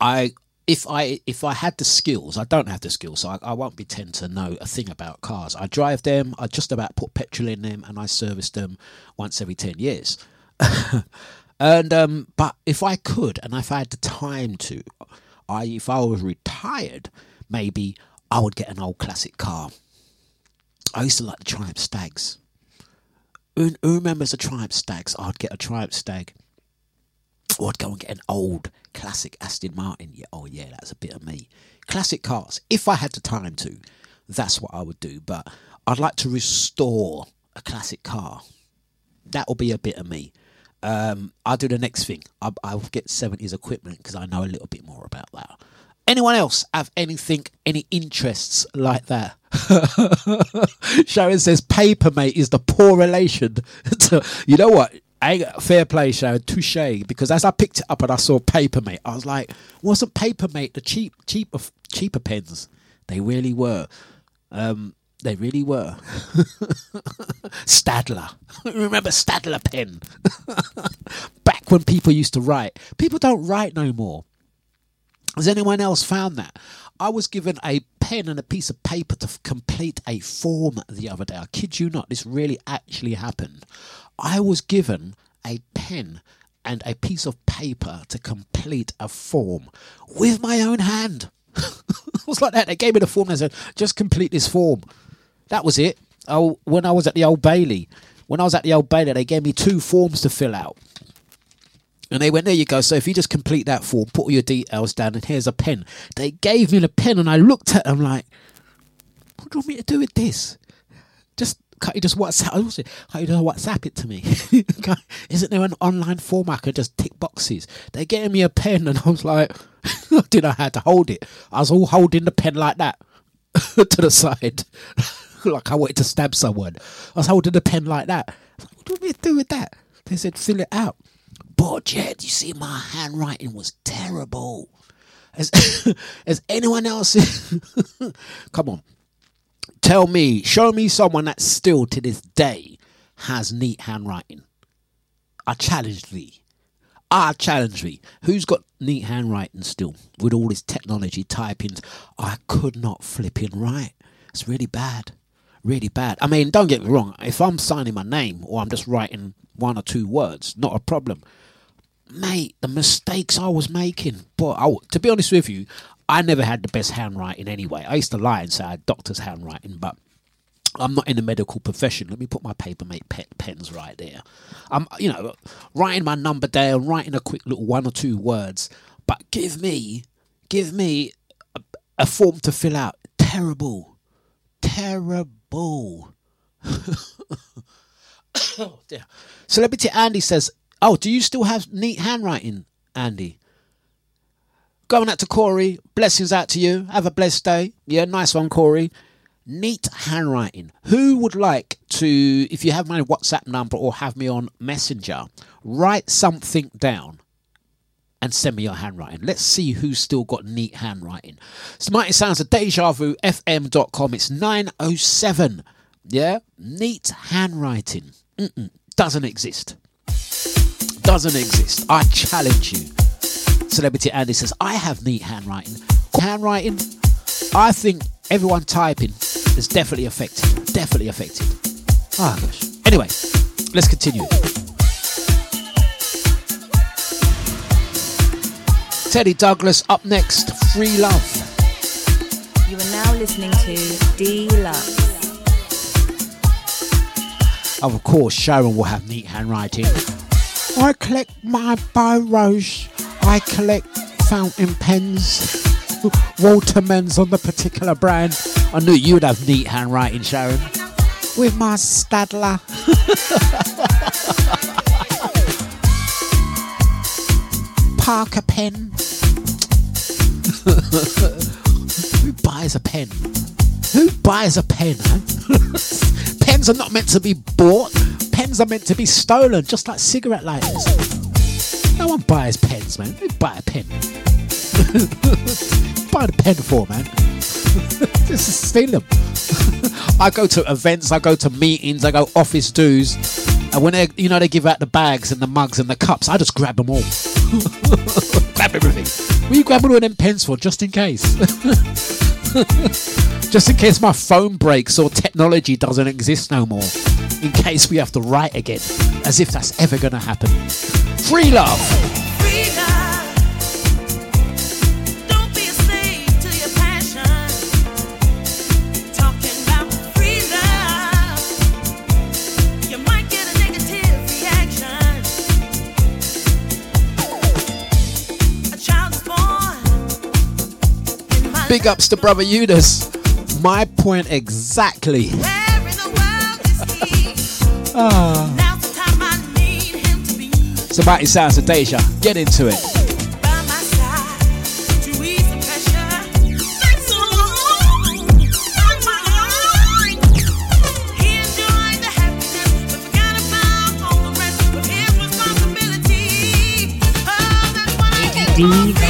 I if I if I had the skills, I don't have the skills, so I, I won't pretend to know a thing about cars. I drive them, I just about put petrol in them, and I service them once every ten years. [LAUGHS] and um, but if I could, and if I had the time to, I if I was retired, maybe I would get an old classic car. I used to like the Triumph Stags. Who, who remembers the Triumph Stags? I'd get a Triumph Stag. Or I'd go and get an old classic Aston Martin. Yeah, oh yeah, that's a bit of me. Classic cars. If I had the time to, that's what I would do. But I'd like to restore a classic car. That will be a bit of me. Um, I'll do the next thing. I'll, I'll get 70s equipment because I know a little bit more about that. Anyone else have anything, any interests like that? [LAUGHS] Sharon says Papermate is the poor relation [LAUGHS] to, you know what? I fair play, Sharon, touche. Because as I picked it up and I saw Papermate, I was like, wasn't Papermate the cheap, cheaper, cheaper pens? They really were. Um, they really were. [LAUGHS] Staedtler. Remember Staedtler pen? Back when people used to write. People don't write no more. Has anyone else found that? I was given a pen and a piece of paper to f- complete a form the other day. I kid you not, this really actually happened. I was given a pen and a piece of paper to complete a form with my own hand. [LAUGHS] it was like that. They gave me the form and said, just complete this form. That was it. Oh, when I was at the Old Bailey, when I was at the Old Bailey, they gave me two forms to fill out. And they went, there you go. So if you just complete that form, put all your details down, and here's a pen. They gave me the pen, and I looked at them like, what do you want me to do with this? Just can't you just WhatsApp? I saying, Can't you just WhatsApp it to me? [LAUGHS] Isn't there an online form I could just tick boxes? They gave me a pen, and I was like, [LAUGHS] I didn't know how to hold it. I was all holding the pen like that [LAUGHS] to the side, like I wanted to stab someone. I was holding the pen like that. Like, what do you want me to do with that? They said, fill it out. But Jed, you see, my handwriting was terrible. Has, [COUGHS] anyone else? [LAUGHS] Come on, tell me, show me someone that still to this day has neat handwriting. I challenge thee. I challenge thee. Who's got neat handwriting still with all this technology typing? I could not flip in right. It's really bad. Really bad. I mean, don't get me wrong. If I'm signing my name or I'm just writing one or two words, not a problem mate, the mistakes I was making. But I, to be honest with you, I never had the best handwriting anyway. I used to lie and say I had doctor's handwriting, but I'm not in the medical profession. Let me put my paper mate pe- pens right there. I'm, you know, writing my number down, writing a quick little one or two words. But give me, give me a, a form to fill out. Terrible, terrible. [COUGHS] [COUGHS] oh dear. Celebrity Andy says, "Oh, do you still have neat handwriting, Andy?" Going out to Corey. Blessings out to you. Have a blessed day. Yeah, nice one, Corey. Neat handwriting. Who would like to, if you have my WhatsApp number or have me on Messenger, write something down and send me your handwriting. Let's see who's still got neat handwriting. Smarty sounds of deja vu fm.com. It's 907. Yeah? Neat handwriting. Mm-mm. Doesn't exist. Doesn't exist. I challenge you. Celebrity Andy says, I have neat handwriting. Handwriting, I think everyone typing is definitely affected. Definitely affected. Ah, gosh. Anyway, let's continue. Teddy Douglas up next. Free love. You are now listening to D Dlux. Of course, Sharon will have neat handwriting. I collect my biros. I collect fountain pens. Watermans on the particular brand. I knew you'd have neat handwriting, Sharon. With my Staedtler. [LAUGHS] Parker pen. [LAUGHS] Who buys a pen? Who buys a pen? Huh? [LAUGHS] Pens are not meant to be bought. Pens are meant to be stolen, just like cigarette lighters. No one buys pens, man. Who buy a pen? [LAUGHS] buy the pen for, man. [LAUGHS] Just steal them. [LAUGHS] I go to events, I go to meetings, I go office dues, and when they, you know, they give out the bags and the mugs and the cups, I just grab them all. grab everything. What are you grabbing all them pens for? Just in case. [LAUGHS] just in case my phone breaks or technology doesn't exist no more. In case we have to write again, as if that's ever going to happen. Free love. Big ups to brother Eunice. My point exactly. Where in the world is he? Ah. Now's the time I need him to be Somebody sounds of Deja. Get into it. by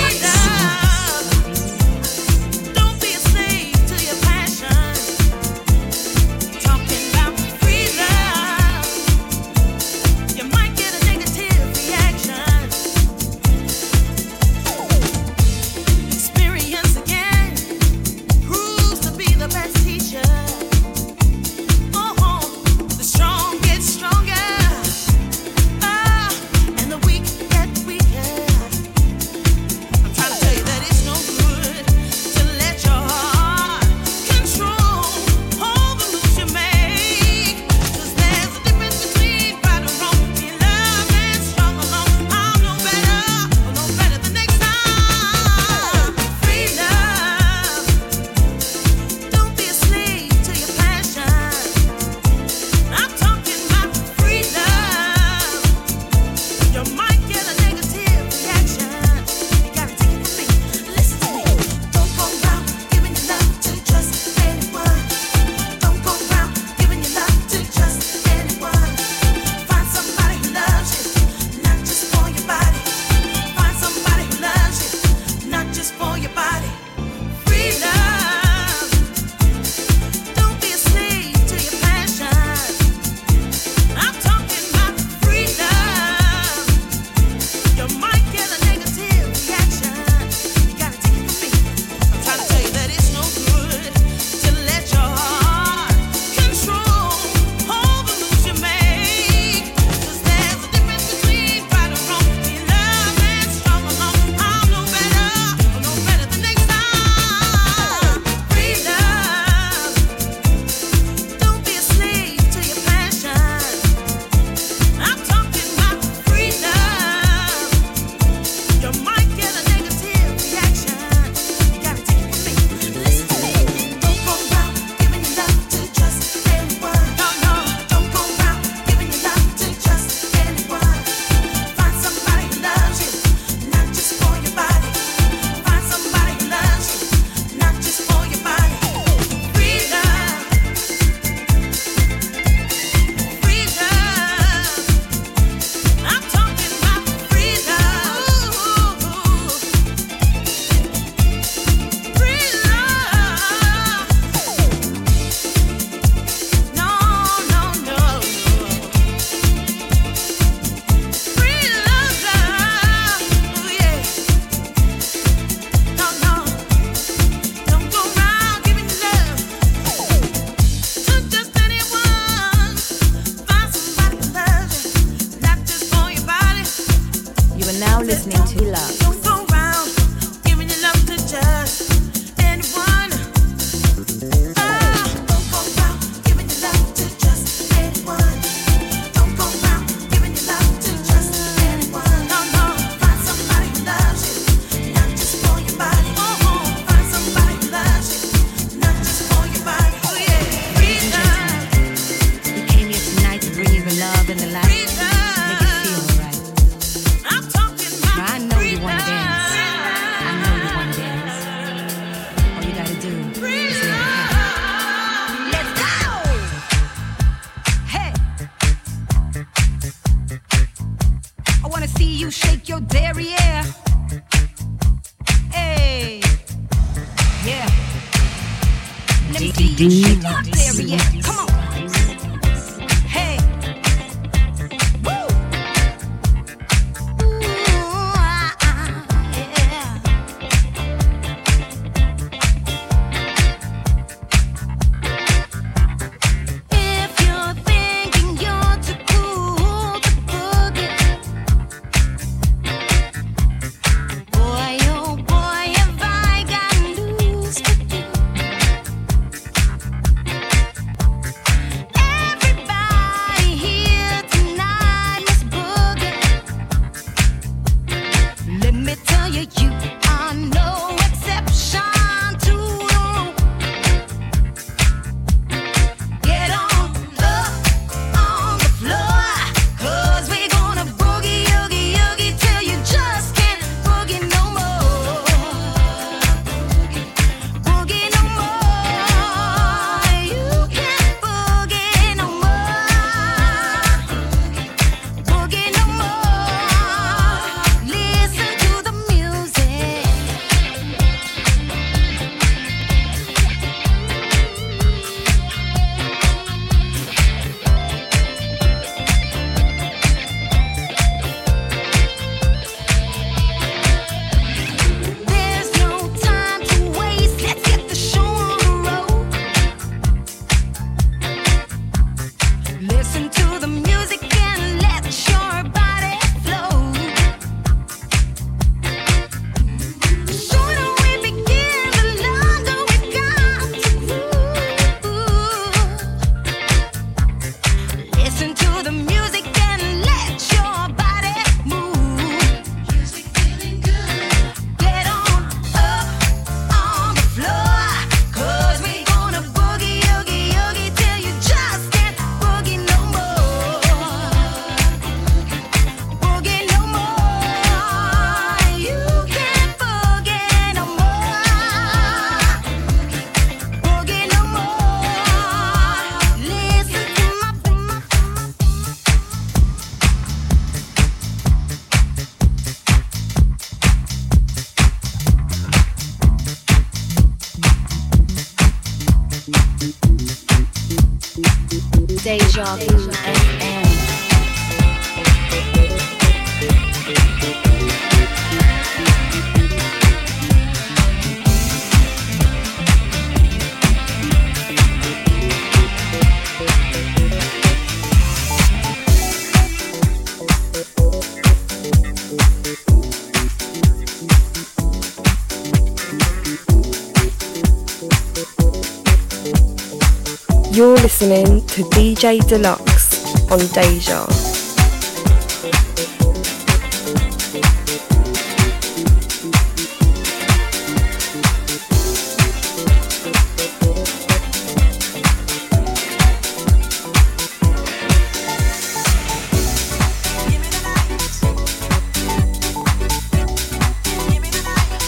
listening to DJ Dlux on Deja.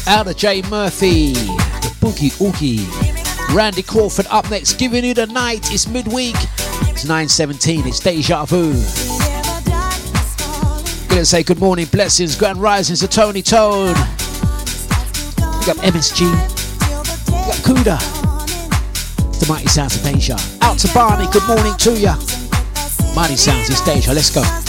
Out of Jay Murphy, the Boogie Oogie. Randy Crawford up next, giving you the night. It's midweek. It's 9.17. It's Deja Vu. Gonna say good morning, blessings, grand risings to Tony Toad. We got MSG. We got Kuda. The mighty sounds of Deja. Out to Barney. Good morning to ya. Mighty sounds. It's Deja. Let's go.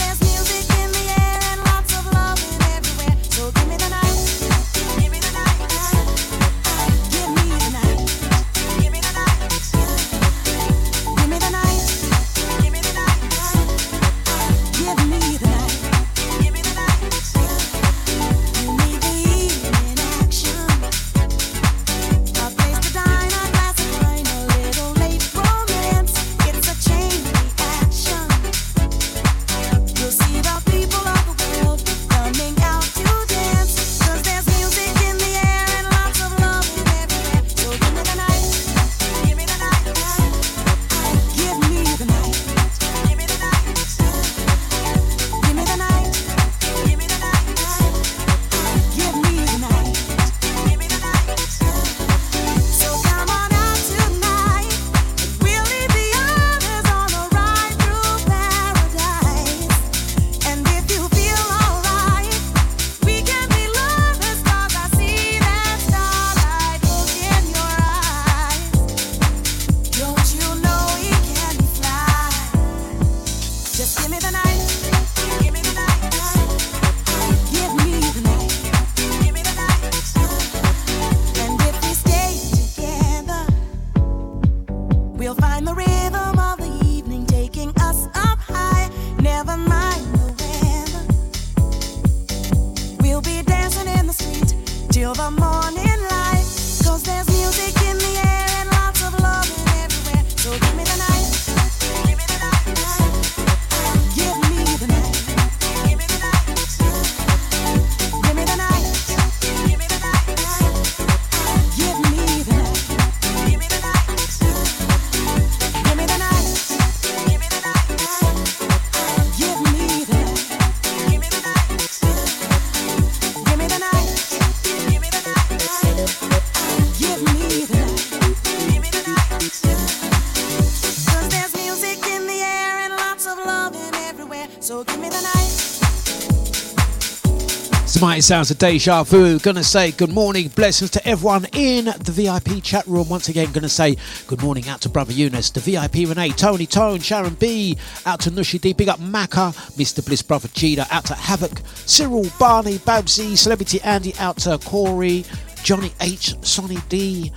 Sounds of Deja Vu. Gonna say good morning, blessings to everyone in the VIP chat room. Once again, gonna say good morning out to Brother Eunice, the VIP Renee, Tony Tone, Sharon B, out to Nushi D, big up Maka, Mr. Bliss, Brother Cheetah, out to Havoc, Cyril, Barney, Babsy, Celebrity Andy, out to Corey, Johnny H, Sonny D,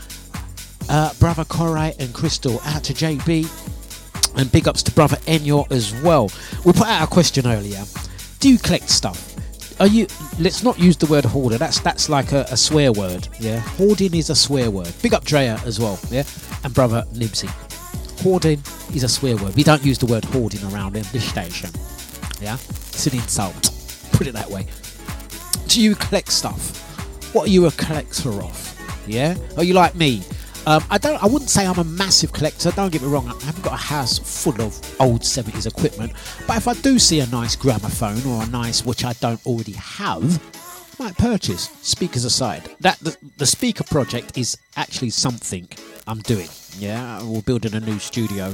uh, Brother Corey and Crystal, out to JB, and big ups to Brother Enyo as well. We put out a question earlier. Do you collect stuff? Are you? Let's not use the word hoarder. That's that's like a, a swear word. Yeah, hoarding is a swear word. Big up Drea as well. Yeah, and brother Nibsy. Hoarding is a swear word. We don't use the word hoarding around in this station. Yeah, it's an insult. Put it that way. Do you collect stuff? What are you a collector of? Yeah, are you like me? Um, I don't. I wouldn't say I'm a massive collector. Don't get me wrong. I haven't got a house full of old 70s equipment. But if I do see a nice gramophone or a nice, which I don't already have, I might purchase. Speakers aside, that the, the speaker project is actually something I'm doing. Yeah, we're building a new studio,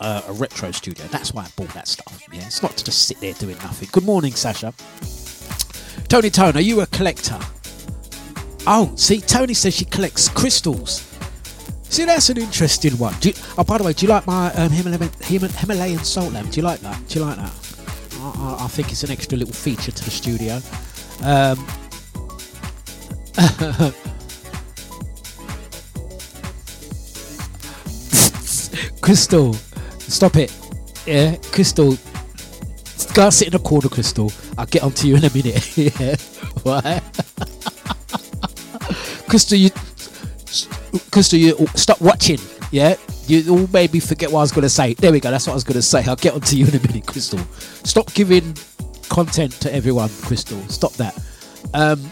uh, a retro studio. That's why I bought that stuff. Yeah, it's not to just sit there doing nothing. Good morning, Sasha. Tony Tone, are you a collector? Oh, see, Tony says she collects crystals. See, that's an interesting one. You, oh, by the way, do you like my um, Himalayan, Himalayan salt lamp? Do you like that? Do you like that? I, I, I think it's an extra little feature to the studio. Um, [LAUGHS] Crystal, stop it. Yeah, Crystal, go and sit in a corner, Crystal. I'll get onto you in a minute. [LAUGHS] yeah, [LAUGHS] what? Crystal, you, Crystal, you stop watching. Yeah, you all made me forget what I was going to say. There we go. That's what I was going to say. I'll get onto you in a minute, Crystal. Stop giving content to everyone, Crystal. Stop that. Um,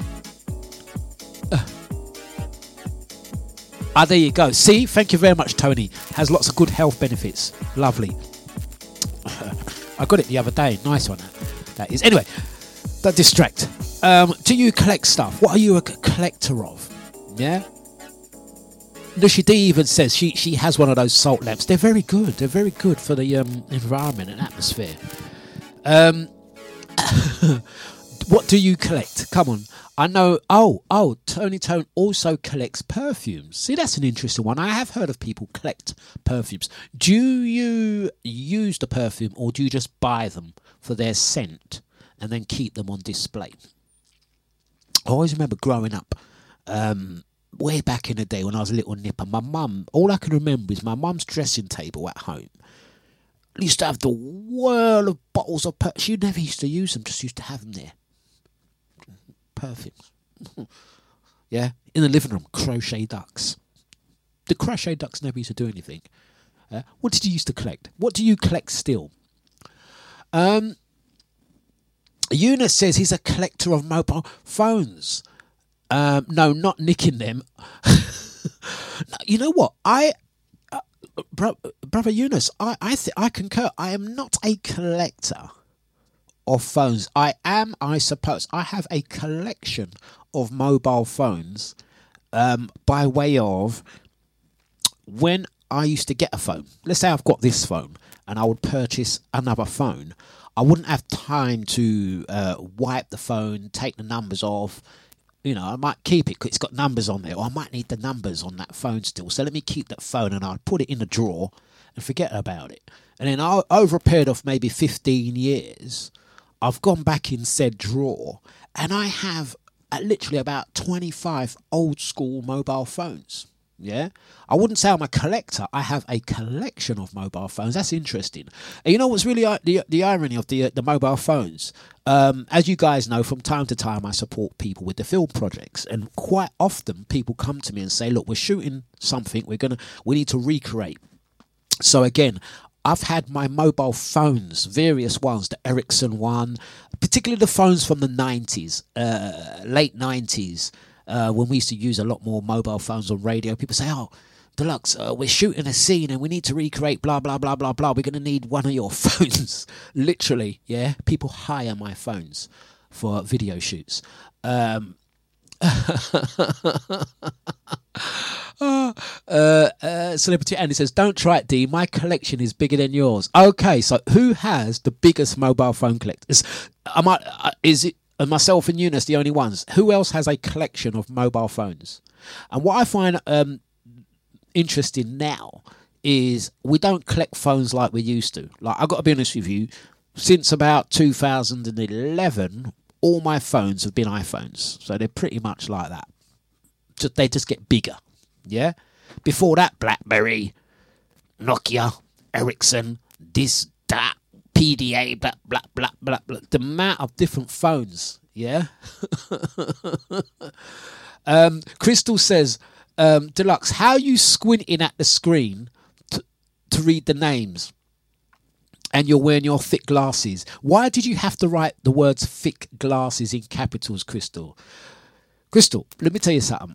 Ah, there you go. See, thank you very much, Tony. Has lots of good health benefits. Lovely. [LAUGHS] I got it the other day. Nice one. That is. Anyway, don't distract. Um, do you collect stuff? What are you a collector of? Yeah. D even says she she has one of those salt lamps. They're very good. They're very good for the um, environment and atmosphere. Um, [COUGHS] what do you collect? Come on. I know. Oh, oh, Tony Tone also collects perfumes. See, that's an interesting one. I have heard of people collect perfumes. Do you use the perfume or do you just buy them for their scent and then keep them on display? I always remember growing up, um, way back in the day when I was a little nipper, my mum, all I can remember is my mum's dressing table at home used to have the whirl of bottles of perfume. She never used to use them, just used to have them there. Perfumes. [LAUGHS] yeah, in the living room, crochet ducks. The crochet ducks never used to do anything. Uh, what did you used to collect? What do you collect still? Um, Eunice says he's a collector of mobile phones. Um, no, not nicking them. [LAUGHS] You know what? I Bro, brother Eunice, I I, th- I concur. I am not a collector of phones. I am, I suppose, I have a collection of mobile phones um, by way of when I used to get a phone. Let's say I've got this phone and I would purchase another phone. I wouldn't have time to uh, wipe the phone, take the numbers off. You know, I might keep it 'cause it's got numbers on there, or I might need the numbers on that phone still. So let me keep that phone and I'll put it in a drawer and forget about it. And then o- over a period of maybe 15 years, I've gone back in said drawer and I have uh, literally about 25 old school mobile phones. Yeah, I wouldn't say I'm a collector. I have a collection of mobile phones. That's interesting. And you know what's really i- the the irony of the the mobile phones? Um, as you guys know, from time to time, I support people with the film projects, and quite often people come to me and say, "Look, we're shooting something. We're gonna we need to recreate." So again, I've had my mobile phones, various ones, the Ericsson one, particularly the phones from the 90s, uh, late 90s, uh, when we used to use a lot more mobile phones on radio. People say, oh, Dlux, uh, we're shooting a scene and we need to recreate blah, blah, blah, blah, blah. We're going to need one of your [LAUGHS] phones. Literally, yeah. People hire my phones for video shoots. Um, [LAUGHS] uh, uh, celebrity Andy says, "Don't try it, D. My collection is bigger than yours." Okay, so who has the biggest mobile phone collectors? Am I? Uh, is it are myself and Eunice the only ones? Who else has a collection of mobile phones? And what I find um, interesting now is we don't collect phones like we used to. Like I've got to be honest with you, since about 2011, all my phones have been iPhones, so they're pretty much like that. Just, they just get bigger. Yeah. Before that, BlackBerry, Nokia, Ericsson, this, that, PDA, blah blah blah blah blah. The amount of different phones. Yeah. [LAUGHS] um, Crystal says, um, Dlux, how you squinting at the screen to, to read the names? and you're wearing your thick glasses. Why did you have to write the words thick glasses in capitals, Crystal? Crystal, let me tell you something.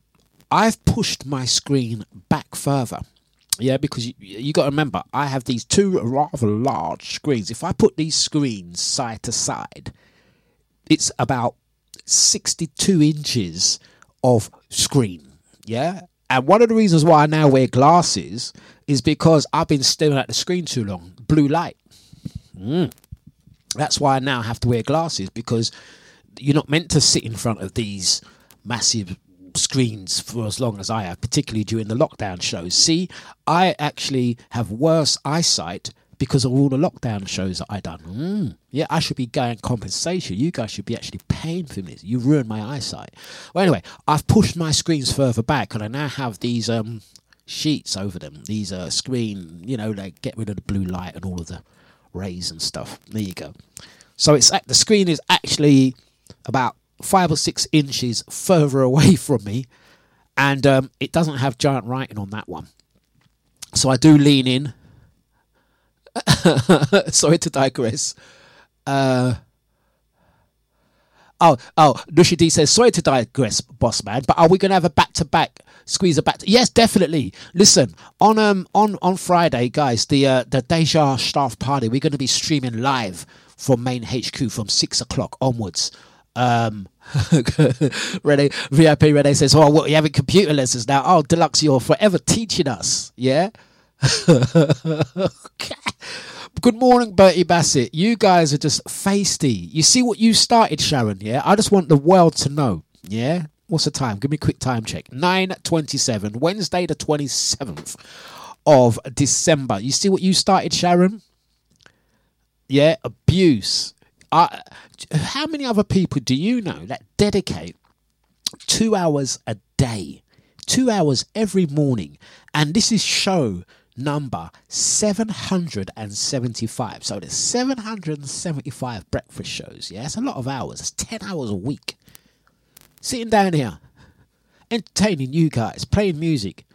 I've pushed my screen back further. Yeah, because you, you got to remember, I have these two rather large screens. If I put these screens side to side, it's about 62 inches of screen. Yeah. And one of the reasons why I now wear glasses is because I've been staring at the screen too long. Blue light. Mm. That's why I now have to wear glasses because you're not meant to sit in front of these massive screens for as long as I have, particularly during the lockdown shows. See, I actually have worse eyesight because of all the lockdown shows that I done. Mm. Yeah, I should be getting compensation. You guys should be actually paying for this. You ruined my eyesight. Well, anyway, I've pushed my screens further back, and I now have these um sheets over them. These uh screen, you know, like get rid of the blue light and all of the rays and stuff. There you go. So it's the screen is actually about five or six inches further away [LAUGHS] from me, and um, it doesn't have giant writing on that one. So I do lean in. [LAUGHS] Sorry to digress. Uh, oh, oh, Nushi D says, sorry to digress, boss man, but are we going to have a back to back squeeze a back? To- yes, definitely. Listen, on um on on Friday, guys, the uh, the Deja staff party, we're going to be streaming live from main HQ from six o'clock onwards. Um, [LAUGHS] Rene VIP Rene says, "Oh, what you having computer lessons now? Oh, Dlux, you're forever teaching us, yeah." [LAUGHS] Good morning, Bertie Bassett. You guys are just feisty. You see what you started, Sharon, yeah? I just want the world to know, yeah? What's the time? Give me a quick time check. 9.27, Wednesday the 27th of December. You see what you started, Sharon? Yeah, abuse. I, how many other people do you know that dedicate two hours a day, two hours every morning, and this is show number 775. So there's 775 breakfast shows. Yeah, a lot of hours. It's 10 hours a week. Sitting down here, entertaining you guys, playing music,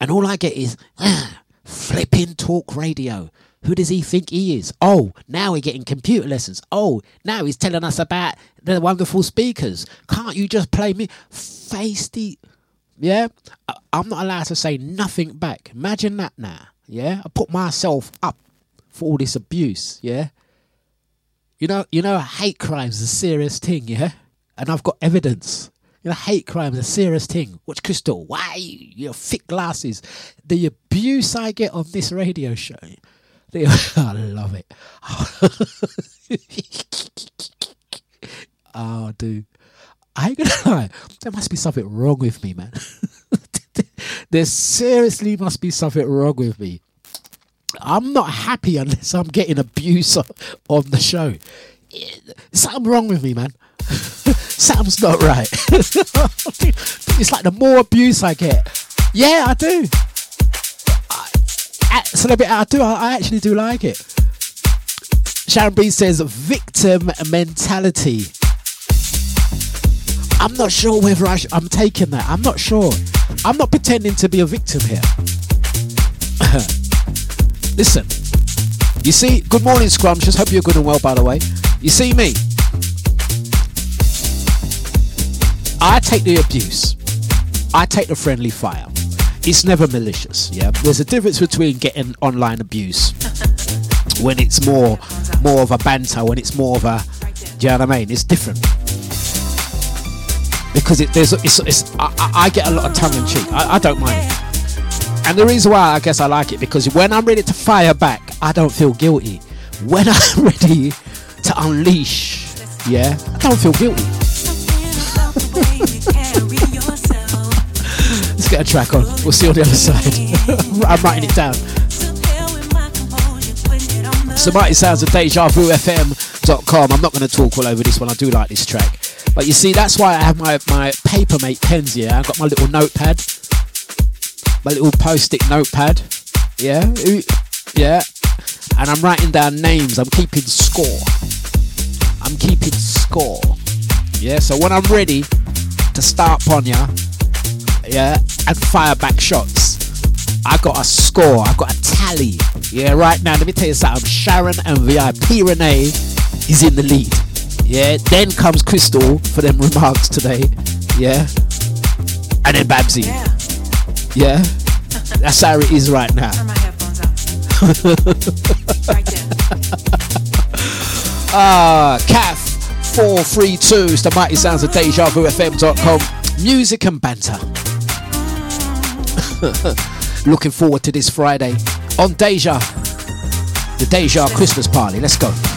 and all I get is [CLEARS THROAT] flipping talk radio. Who does he think he is? Oh, now we're getting computer lessons. Oh, now he's telling us about the wonderful speakers. Can't you just play me? Face the. Yeah? I- I'm not allowed to say nothing back. Imagine that now. Yeah? I put myself up for all this abuse. Yeah? You know, you know, hate crimes a serious thing, yeah? And I've got evidence. You know, hate crime is a serious thing. Watch Crystal. Why? Your thick glasses. The abuse I get on this radio show. [LAUGHS] I love it. [LAUGHS] oh, dude. I ain't gonna lie. There must be something wrong with me, man. [LAUGHS] there seriously must be something wrong with me. I'm not happy unless I'm getting abuse on, on the show. Something wrong with me, man. Something's not right. it's like the more abuse I get, Yeah, I do. Celebrity, I do. I actually do like it. Sharon B says victim mentality. I'm not sure whether I sh- I'm taking that. I'm not sure. I'm not pretending to be a victim here. [LAUGHS] Listen, you see, good morning, Scrumptious. Hope you're good and well, by the way. You see me? I take the abuse. I take the friendly fire. It's never malicious. Yeah, there's a difference between getting online abuse [LAUGHS] when it's more, more of a banter, when it's more of a, do you know what I mean? It's different because it, there's, it's, it's I, I- get a lot of tongue in cheek. I, I don't mind. it. And the reason why I guess I like it because when I'm ready to fire back, I don't feel guilty. When [LAUGHS] I'm ready to unleash, yeah, I don't feel guilty. [LAUGHS] Let's get a track on. We'll see you on the other side. [LAUGHS] I'm writing it down. So mighty sounds of DejaVuFM.com. I'm not going to talk all over this one. I do like this track. But you see, that's why I have my, my Papermate pens here. I've got my little notepad. My little post-it notepad. Yeah. Yeah. And I'm writing down names. I'm keeping score. I'm keeping score. Yeah. So when I'm ready to start ya, yeah, and fire back shots. I got a score, I got a tally. Yeah, right now, let me tell you something. Sharon and VIP Renee is in the lead. Yeah, then comes Crystal for them [LAUGHS] remarks today. Yeah, and then Babsy. Yeah, that's how it is right now. [LAUGHS] Ah, CAF 432 is the mighty sounds of DejaVuFM.com. Music and banter. [LAUGHS] Looking forward to this Friday on Deja, the Deja Christmas party. Let's go.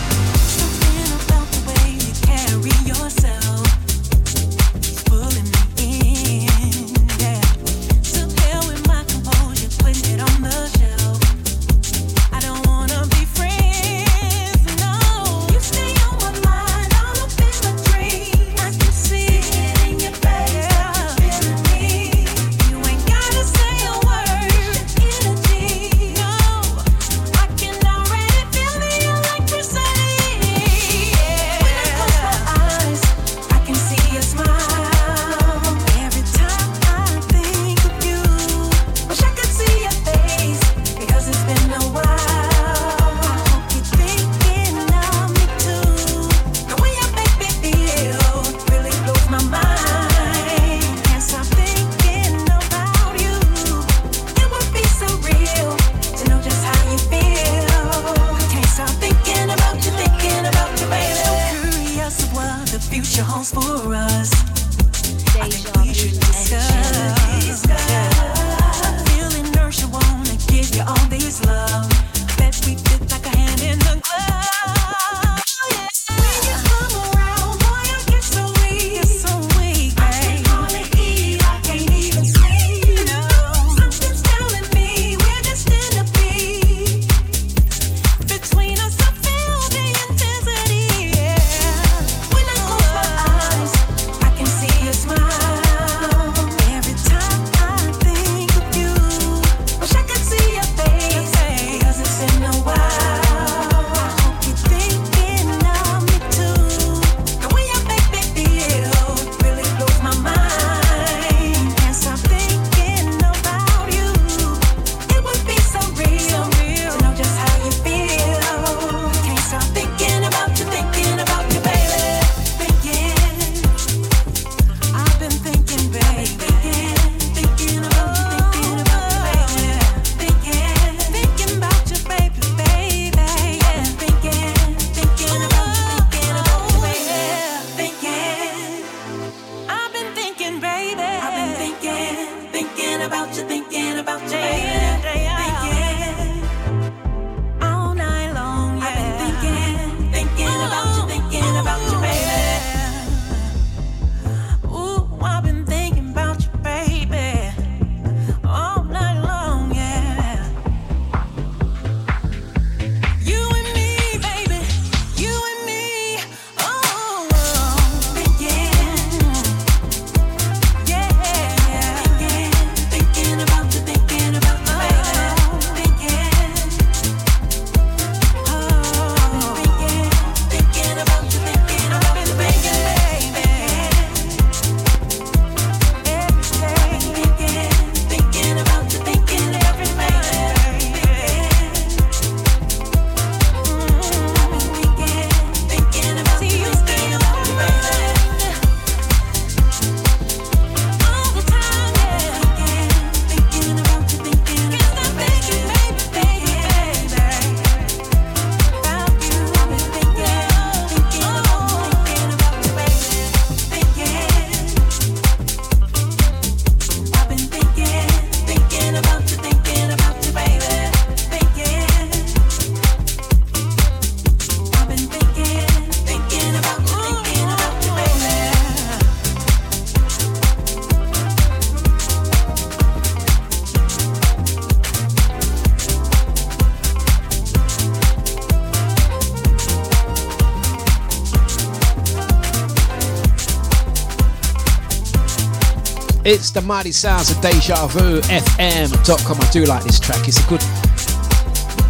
It's the mighty sounds of Deja Vu FM.com. I do like this track. It's a good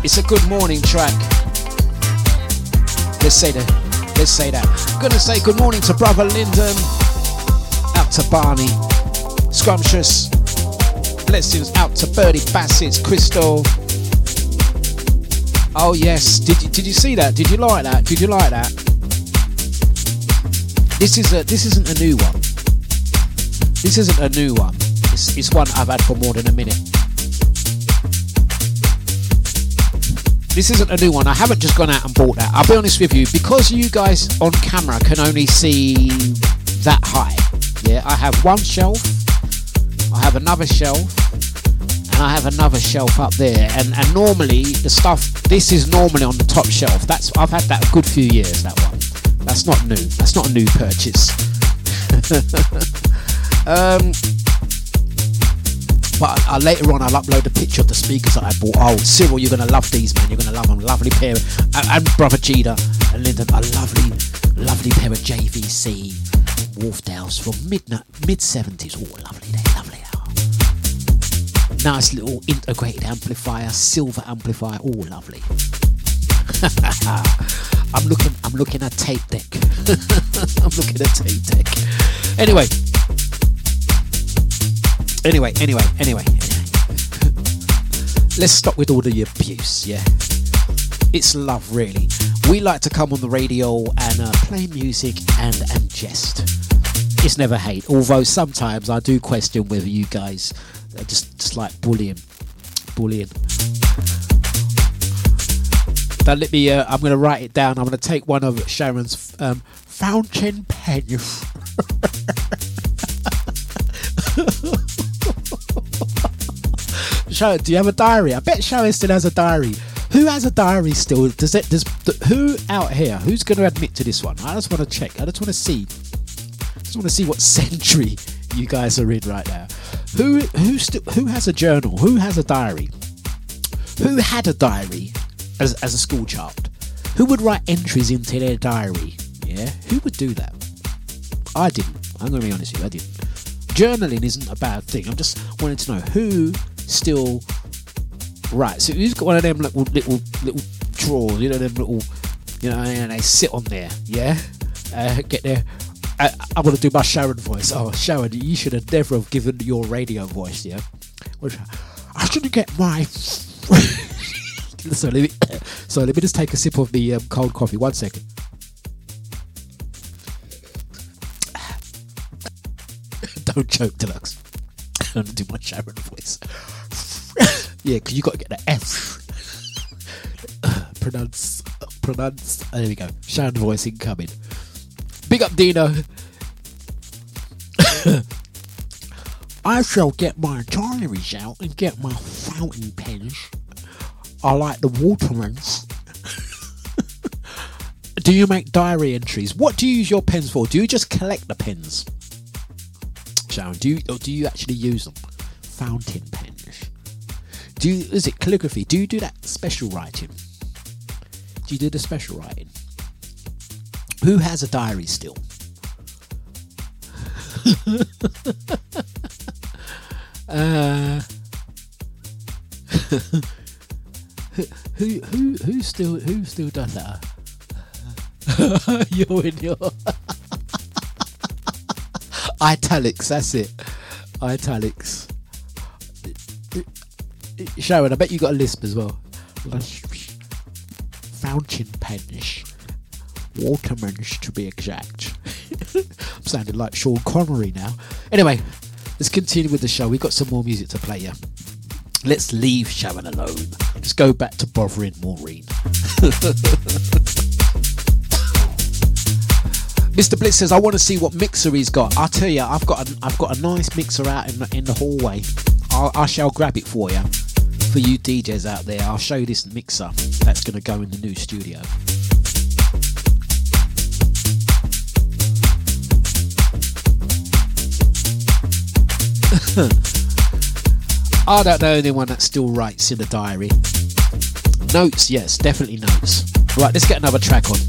it's a good morning track. Let's say that. Let's say that. I'm Gonna say good morning to brother Lyndon. Out to Barney. Scrumptious. Blessings out to Birdie Bassett's Crystal. Oh yes. Did you did you see that? Did you like that? Did you like that? This is a this isn't a new one. This isn't a new one. It's, it's one I've had for more than a minute. This isn't a new one. I haven't just gone out and bought that. I'll be honest with you, because you guys on camera can only see that high. Yeah, I have one shelf, I have another shelf, and I have another shelf up there. And and normally the stuff this is normally on the top shelf. That's I've had that a good few years. That one. That's not new. That's not a new purchase. [LAUGHS] um, but uh, later on, I'll upload a picture of the speakers that I bought. Oh, Cyril, you're gonna love these, man. You're gonna love them. Lovely pair, and, and brother Jida and Lyndon, a lovely, lovely pair of JVC Wharfedales from mid mid seventies. Oh, lovely, they lovely. Oh. Nice little integrated amplifier, silver amplifier. Oh, lovely. [LAUGHS] I'm looking. I'm looking at tape deck. [LAUGHS] I'm looking at tape deck. Anyway. Anyway. Anyway. Anyway. Let's stop with all the abuse. Yeah. It's love, really. We like to come on the radio and uh, play music and and jest. It's never hate. Although sometimes I do question whether you guys just just like bullying, bullying. Don't let me. Uh, I'm going to write it down. I'm going to take one of Sharon's um, fountain pens. [LAUGHS] [LAUGHS] Sharon, do you have a diary? I bet Sharon still has a diary. Who has a diary still? Does it? Does who out here? Who's going to admit to this one? I just want to check. I just want to see. I just want to see what [LAUGHS] century you guys are in right now. Who who still who has a journal? Who has a diary? Who had a diary as, as a school child? Who would write entries into their diary? Yeah, who would do that? I didn't. I'm going to be honest with you, I didn't. Journaling isn't a bad thing. I'm just wanting to know who still right. So who's got one of them little little little drawers? You know them little, you know, and they sit on there. Yeah, uh, get there. I, I'm gonna do my Sharon voice. Oh, Sharon, you should have never have given your radio voice. Yeah, Which- I shouldn't get my. [LAUGHS] so let me, [COUGHS] so let me just take a sip of the um, cold coffee. One second. [COUGHS] Don't choke, Dlux. [LAUGHS] I'm gonna do my Sharon voice. Yeah, because you got to get the F. [SIGHS] pronounce, pronounce. oh, there we go. Sharon voice incoming. Big up, Dino. [COUGHS] I shall get my diaries out and get my fountain pens. I like the Watermans. [LAUGHS] do you make diary entries? What do you use your pens for? Do you just collect the pens? Sharon, do you or do you actually use them? Fountain pens. Do is it calligraphy? Do you do that special writing? Do you do the special writing? Who has a diary still? [LAUGHS] uh, [LAUGHS] who who who still who still does that? [LAUGHS] You're in your italics. That's it. Italics. Sharon, I bet you got a lisp as well. Fountain pens. Watermans to be exact. [LAUGHS] I'm sounding like Sean Connery now. Anyway, let's continue with the show. We've got some more music to play here. Let's leave Sharon alone. Let's go back to bothering Maureen. [LAUGHS] Mr. Blitz says, "I want to see what mixer he's got." I'll tell you, I've got a, I've got a nice mixer out in the, in the hallway. I'll, I shall grab it for you, for you DJs out there. I'll show you this mixer that's going to go in the new studio. [LAUGHS] I don't know anyone that still writes in a diary. Notes, yes, definitely notes. Right, let's get another track on.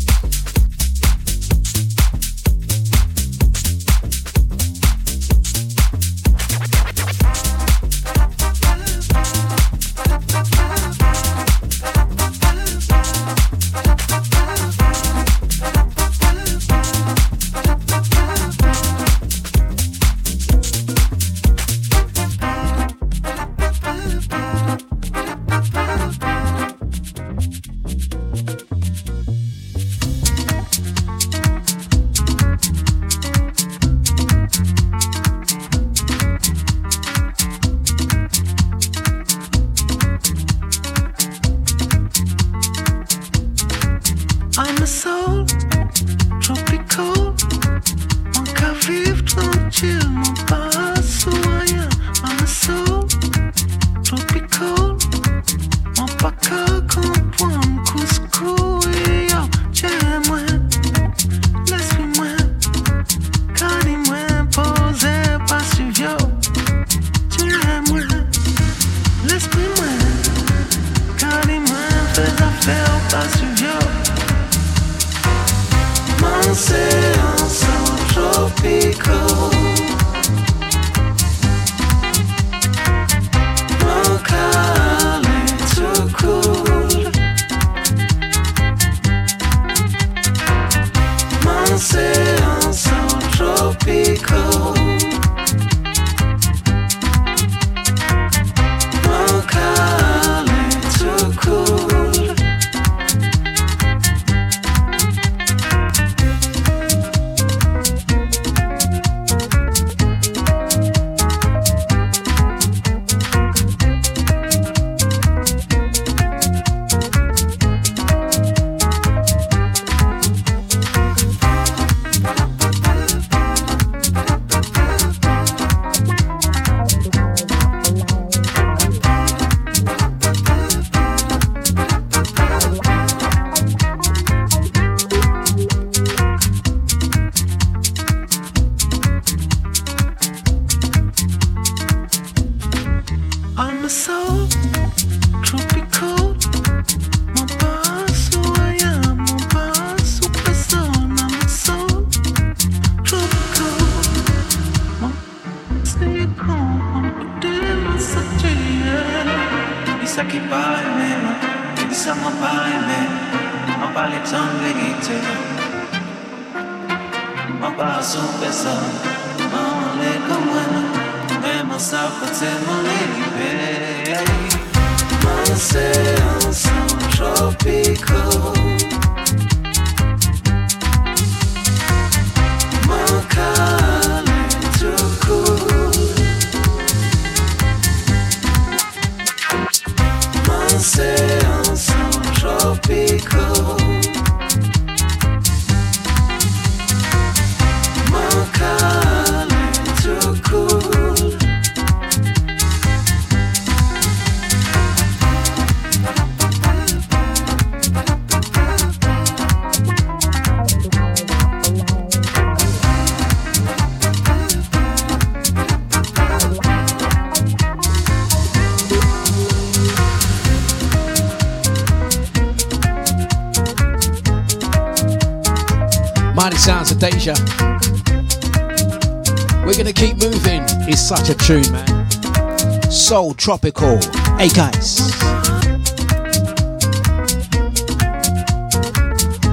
We're gonna keep moving. It's such a tune, man. Soul tropical. Hey guys.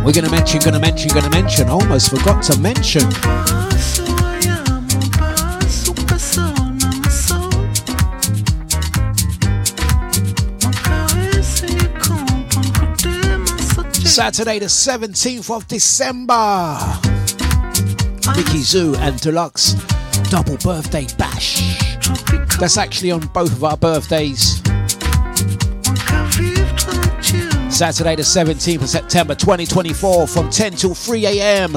We're gonna mention, gonna mention, gonna mention. Almost forgot to mention. Saturday, the 17th of December. Vicky Zoo and Dlux double birthday bash. That's actually on both of our birthdays. Saturday, the 17th of September 2024, from 10 till 3 a.m.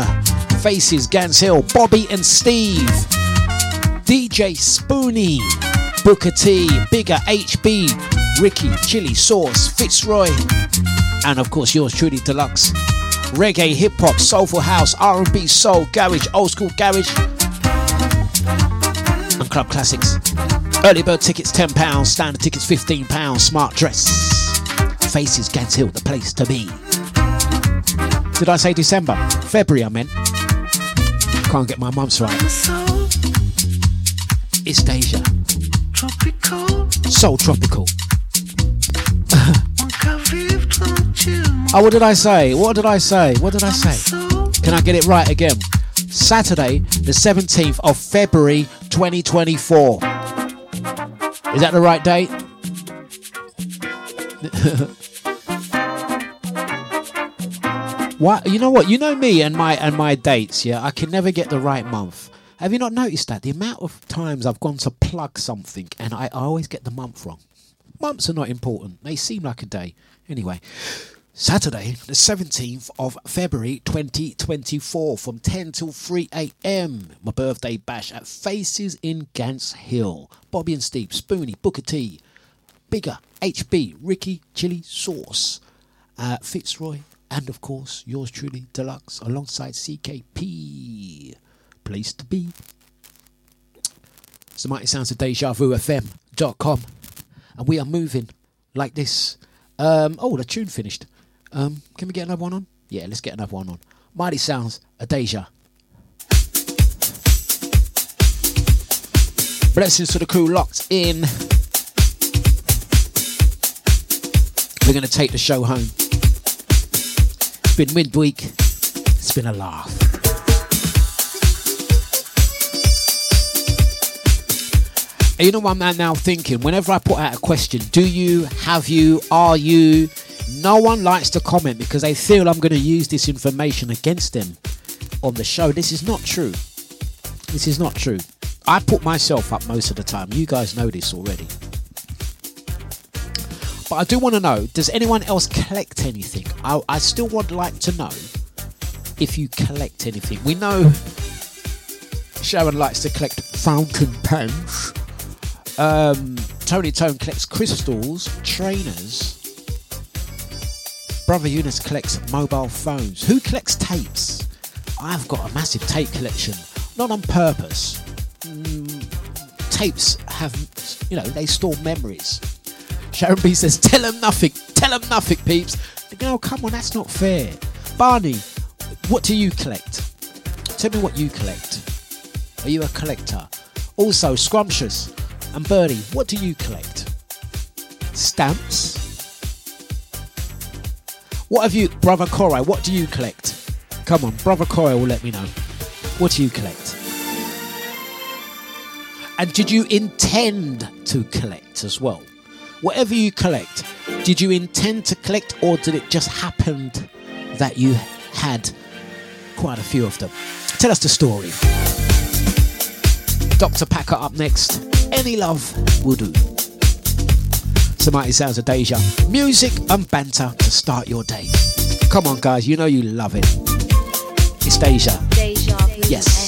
Faces, Gants Hill, Bobby and Steve, DJ Spoonie, Booker T, Bigger HB, Ricky, Chili Sauce, Fitzroy, and of course yours truly Dlux reggae hip hop soulful house r&b soul garage old school garage. And club classics. Early bird tickets 10 pounds. Standard tickets 15 pounds. Smart dress. Faces Gants Hill the place to be. Did i say december? February i meant. Can't get my months right. It's deja. Soul tropical Oh, what did I say? What did I say? What did I say? Can I get it right again? Saturday, the 17th of February 2024. Is that the right date? [LAUGHS] what? You know what? You know me and my and my dates, yeah? I can never get the right month. Have you not noticed that? The amount of times I've gone to plug something and I, I always get the month wrong. Months are not important. They seem like a day. Anyway, Saturday, the 17th of February 2024, from 10 till 3 a.m. My birthday bash at Faces in Gants Hill. Bobby and Steve, Spoonie, Booker T, Bigger, HB, Ricky, Chili Sauce, uh, Fitzroy, and of course, yours truly, Dlux, alongside CKP. Place to be. It's the Mighty Sounds of Deja Vu FM.com. And we are moving like this. Um, oh, the tune finished. Um, can we get another one on? Yeah, let's get another one on. Mighty Sounds, a Deja. Blessings to the crew locked in. We're going to take the show home. It's been midweek. It's been a laugh. And you know what I'm now thinking? Whenever I put out a question, do you, have you, are you? No one likes to comment because they feel I'm going to use this information against them on the show. This is not true. This is not true. I put myself up most of the time. You guys know this already. But I do want to know does anyone else collect anything? I, I still would like to know if you collect anything. We know Sharon likes to collect fountain pens. Um, Tony Tone collects crystals, trainers. Brother Eunice collects mobile phones. Who collects tapes? I've got a massive tape collection, not on purpose. Mm, tapes have, you know, they store memories. Sharon B says, "Tell them nothing. Tell them nothing, peeps." No, come on, that's not fair. Barney, what do you collect? Tell me what you collect. Are you a collector? Also, Scrumptious and Birdie, what do you collect? Stamps? What have you, Brother Korai, what do you collect? Come on, Brother Korai will let me know. What do you collect? And did you intend to collect as well? Whatever you collect, did you intend to collect or did it just happen that you had quite a few of them? Tell us the story. Dr. Packer up next. Any love will do. Some mighty sounds of Deja. Music and banter to start your day. Come on, guys, you know you love it. It's Deja. Deja. Yes.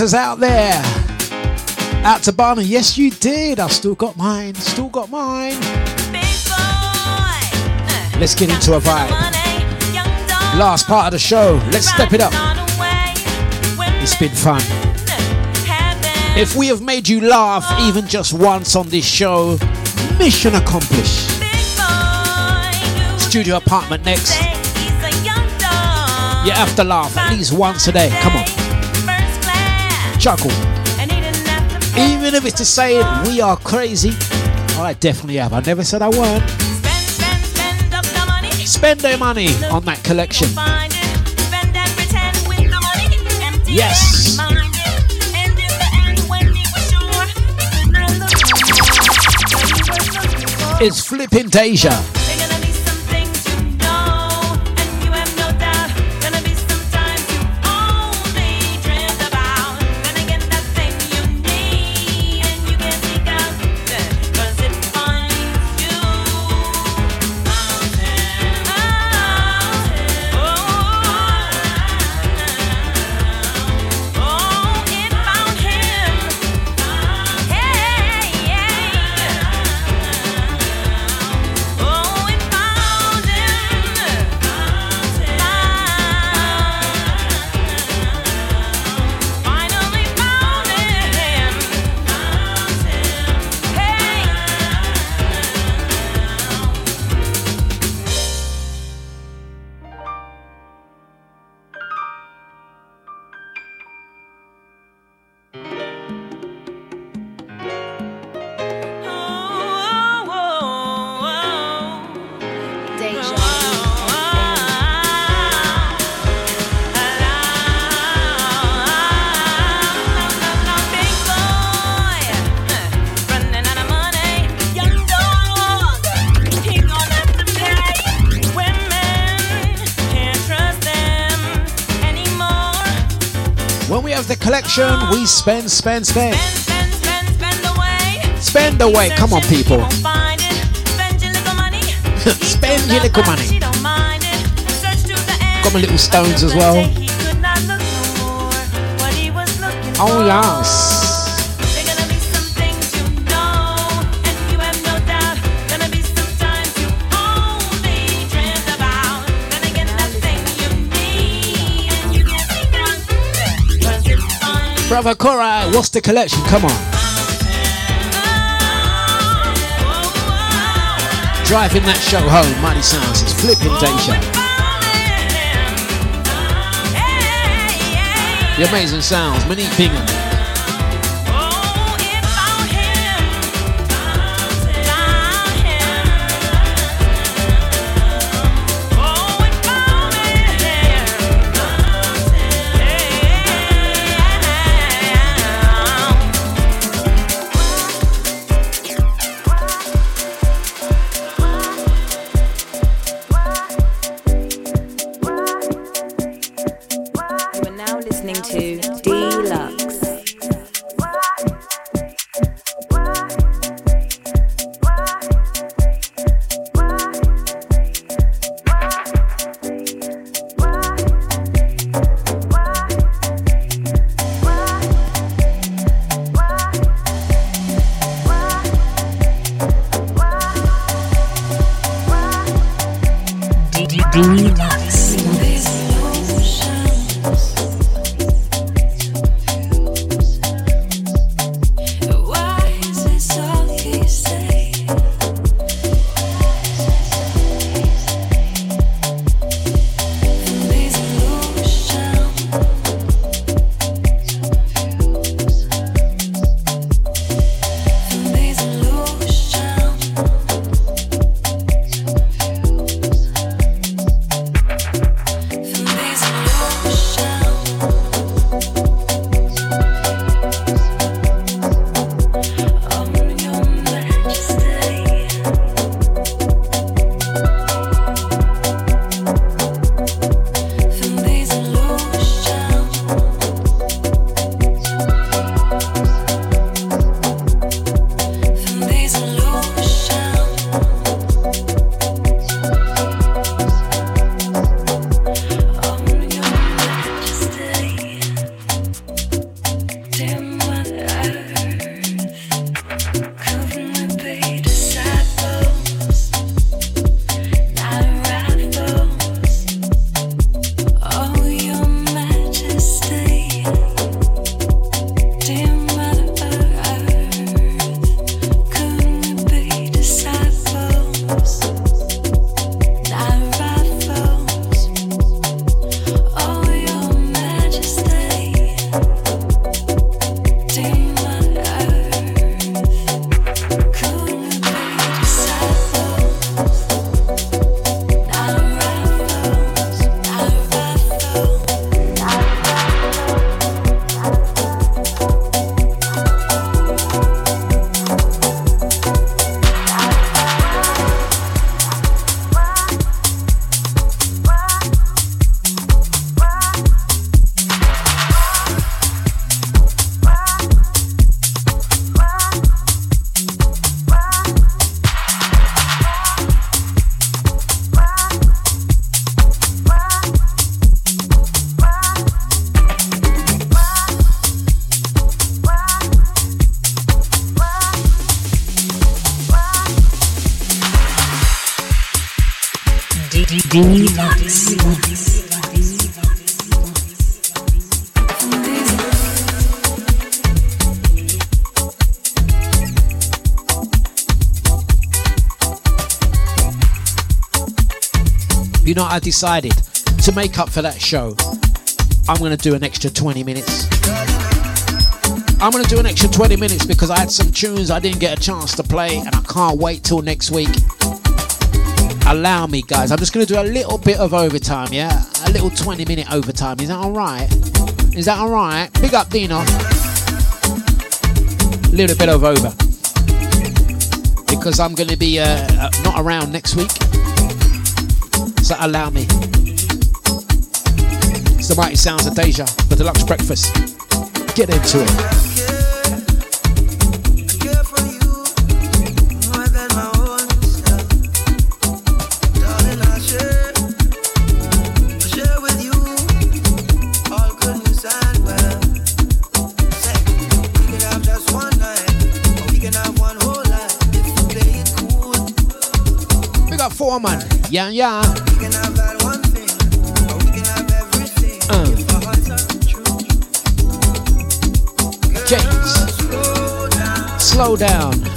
Collectors out there. Out to Barney. Yes, you did. I've still got mine. Still got mine. Let's get into a vibe. Last part of the show. Let's step it up. It's been fun. If we have made you laugh even just once on this show, mission accomplished. Studio apartment next. You have to laugh at least once a day. Come on juggle. Even if it's to say we are crazy, I definitely have. I never said I weren't. Spend, spend, spend, spend their money on that collection. Yes. It's flipping Deja. We spend, spend, collection, we spend, spend, spend. Spend away. Come on, people. spend your little money. [LAUGHS] Got my little stones as well. Oh, yes. Brother Cora, what's the collection? Come on. Driving that show home, Mighty Sounds. It's flipping Deja. The amazing sounds, Monique Bingham. You know, I decided to make up for that show. I'm going to do an extra 20 minutes. I'm going to do an extra 20 minutes because I had some tunes I didn't get a chance to play and I can't wait till next week. Allow me, guys. I'm just going to do a little bit of overtime, yeah? A little 20 minute overtime. Is that all right? Is that all right? Big up, Dino. A little bit of over. Because I'm going to be uh, uh, not around next week. So allow me. It's the mighty sounds of Deja, the Dlux breakfast. Get into it. Foreman. Yeah, yeah. Uh. Slow down.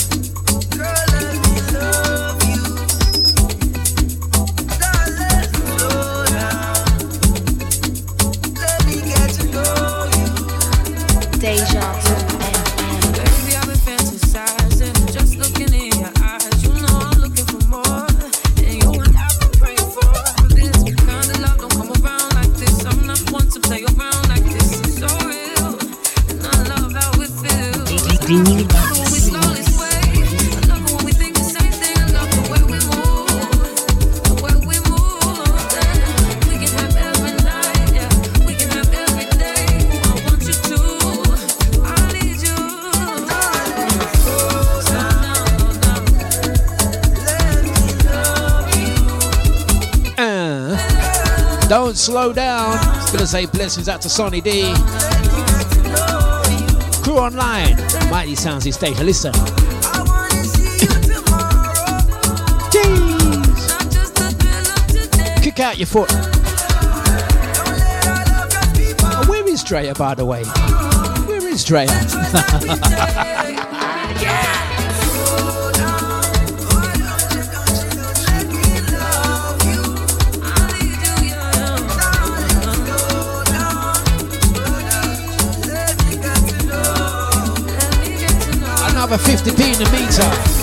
Slow down. Gonna say blessings out to Sonny D. Crew online. Mighty sounds is Deja. Listen. Kick out your foot. Where is Drea, by the way? Where is Drea? [LAUGHS] Another 50p in the meter.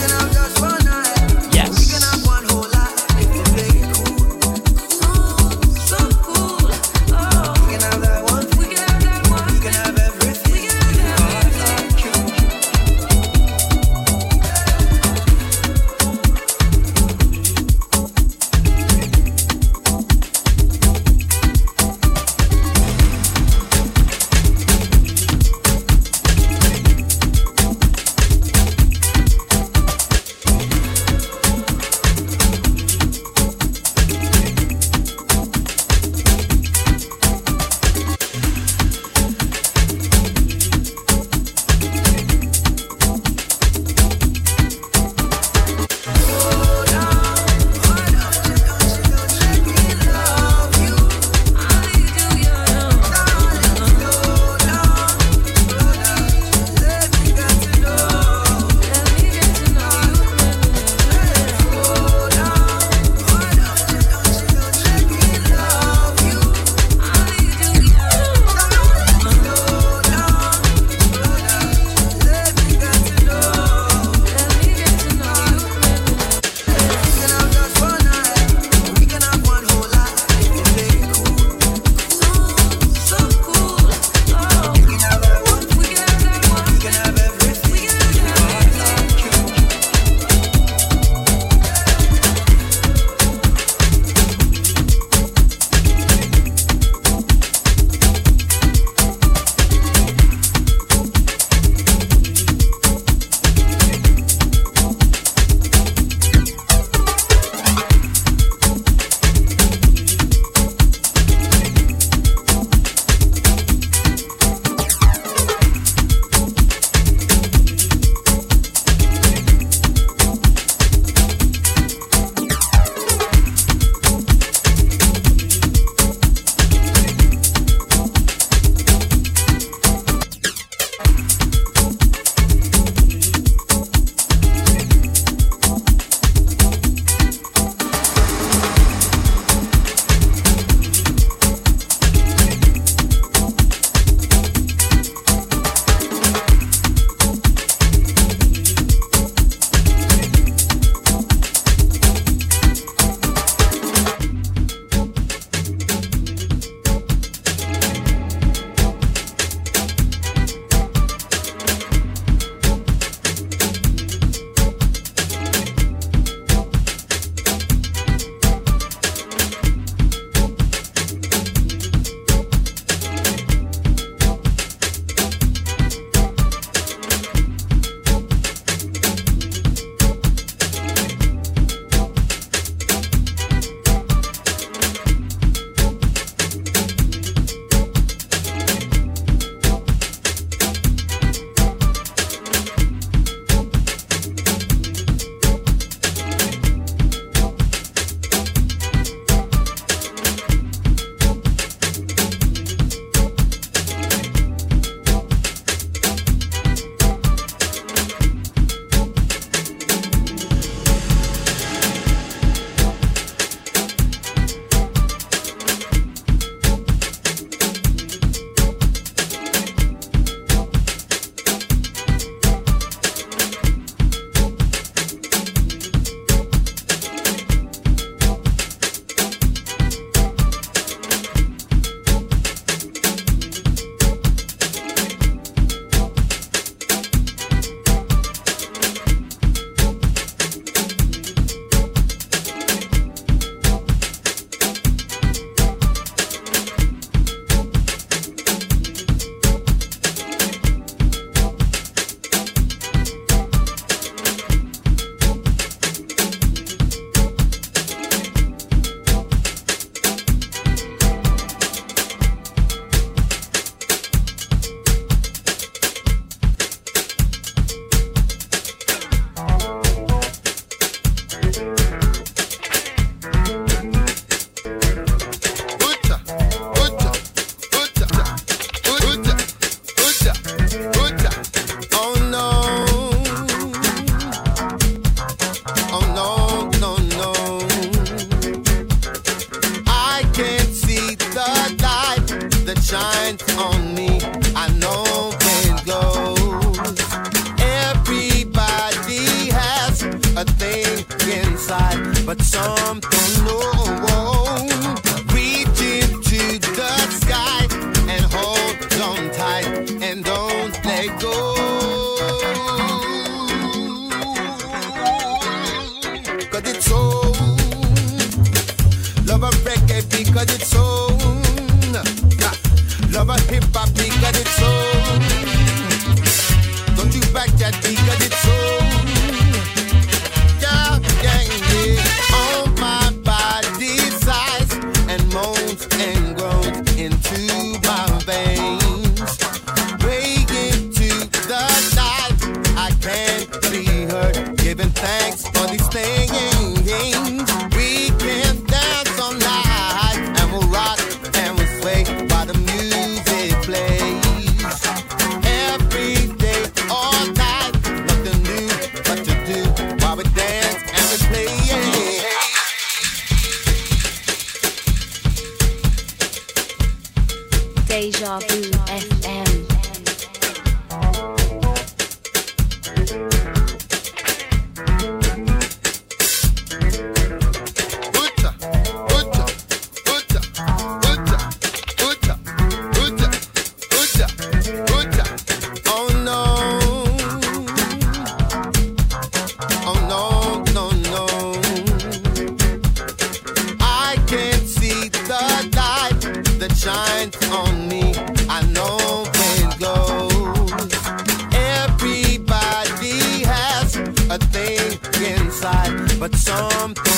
Inside,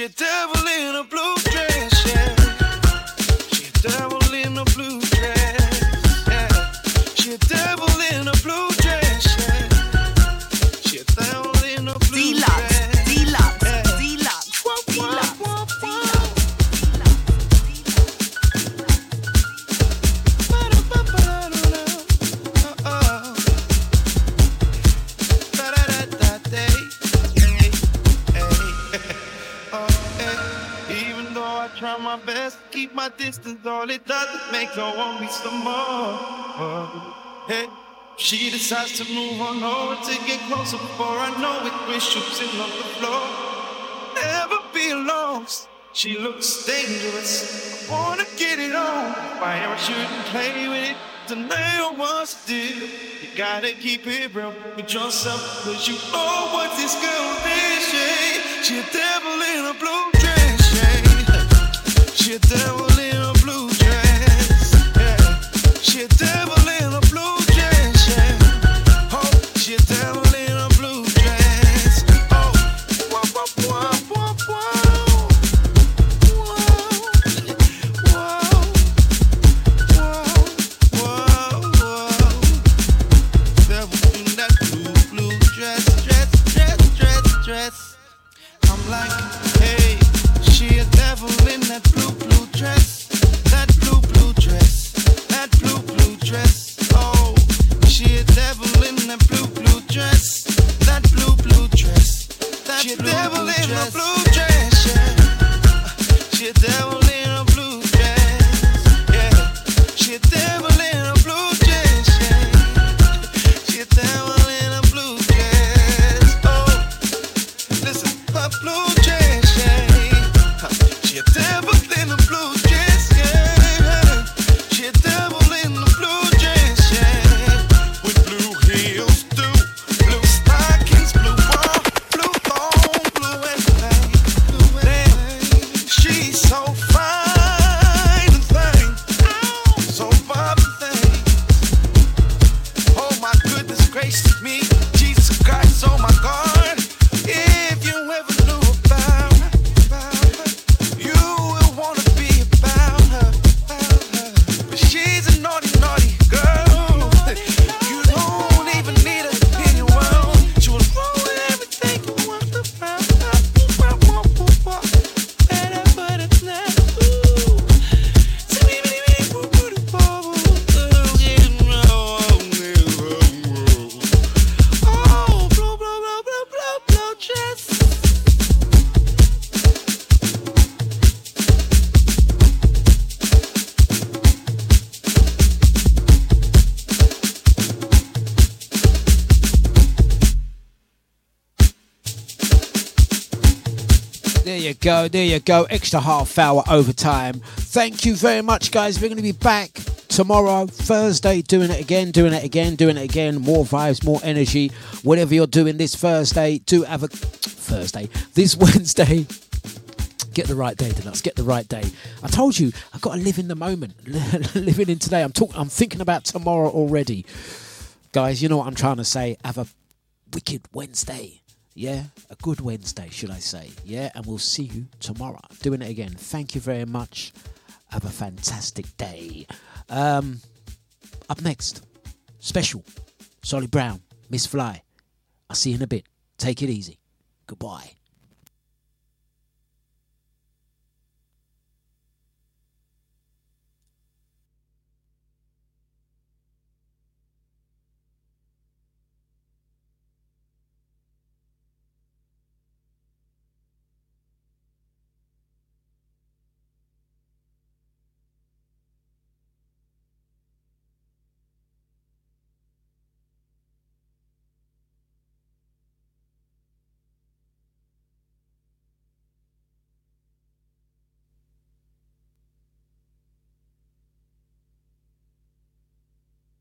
you do. the. Hey, she decides to move on over to get closer before I know it. We're shooting on the floor. Never be lost. She looks dangerous. I wanna get it on. Why I shooting play with it. Delay nail what's to? You gotta keep it real with yourself, cause you know what this girl is. Yeah. She a devil in a blue dress. Yeah. She a devil. you do. There you go. Extra half hour overtime. Thank you very much, guys. We're going to be back tomorrow, Thursday, doing it again, doing it again, doing it again. More vibes, more energy. Whatever you're doing this Thursday, do have a Thursday, this [LAUGHS] Wednesday. Get the right day, Dlux. Get the right day. I told you, I've got to live in the moment, [LAUGHS] living in today. I'm talking. I'm thinking about tomorrow already, guys. You know what I'm trying to say. Have a wicked Wednesday. Yeah, a good Wednesday, should I say? Yeah, and we'll see you tomorrow. Doing it again. Thank you very much. Have a fantastic day. Um, up next, special, Solly Brown, Miss Fly. I'll see you in a bit. Take it easy. Goodbye.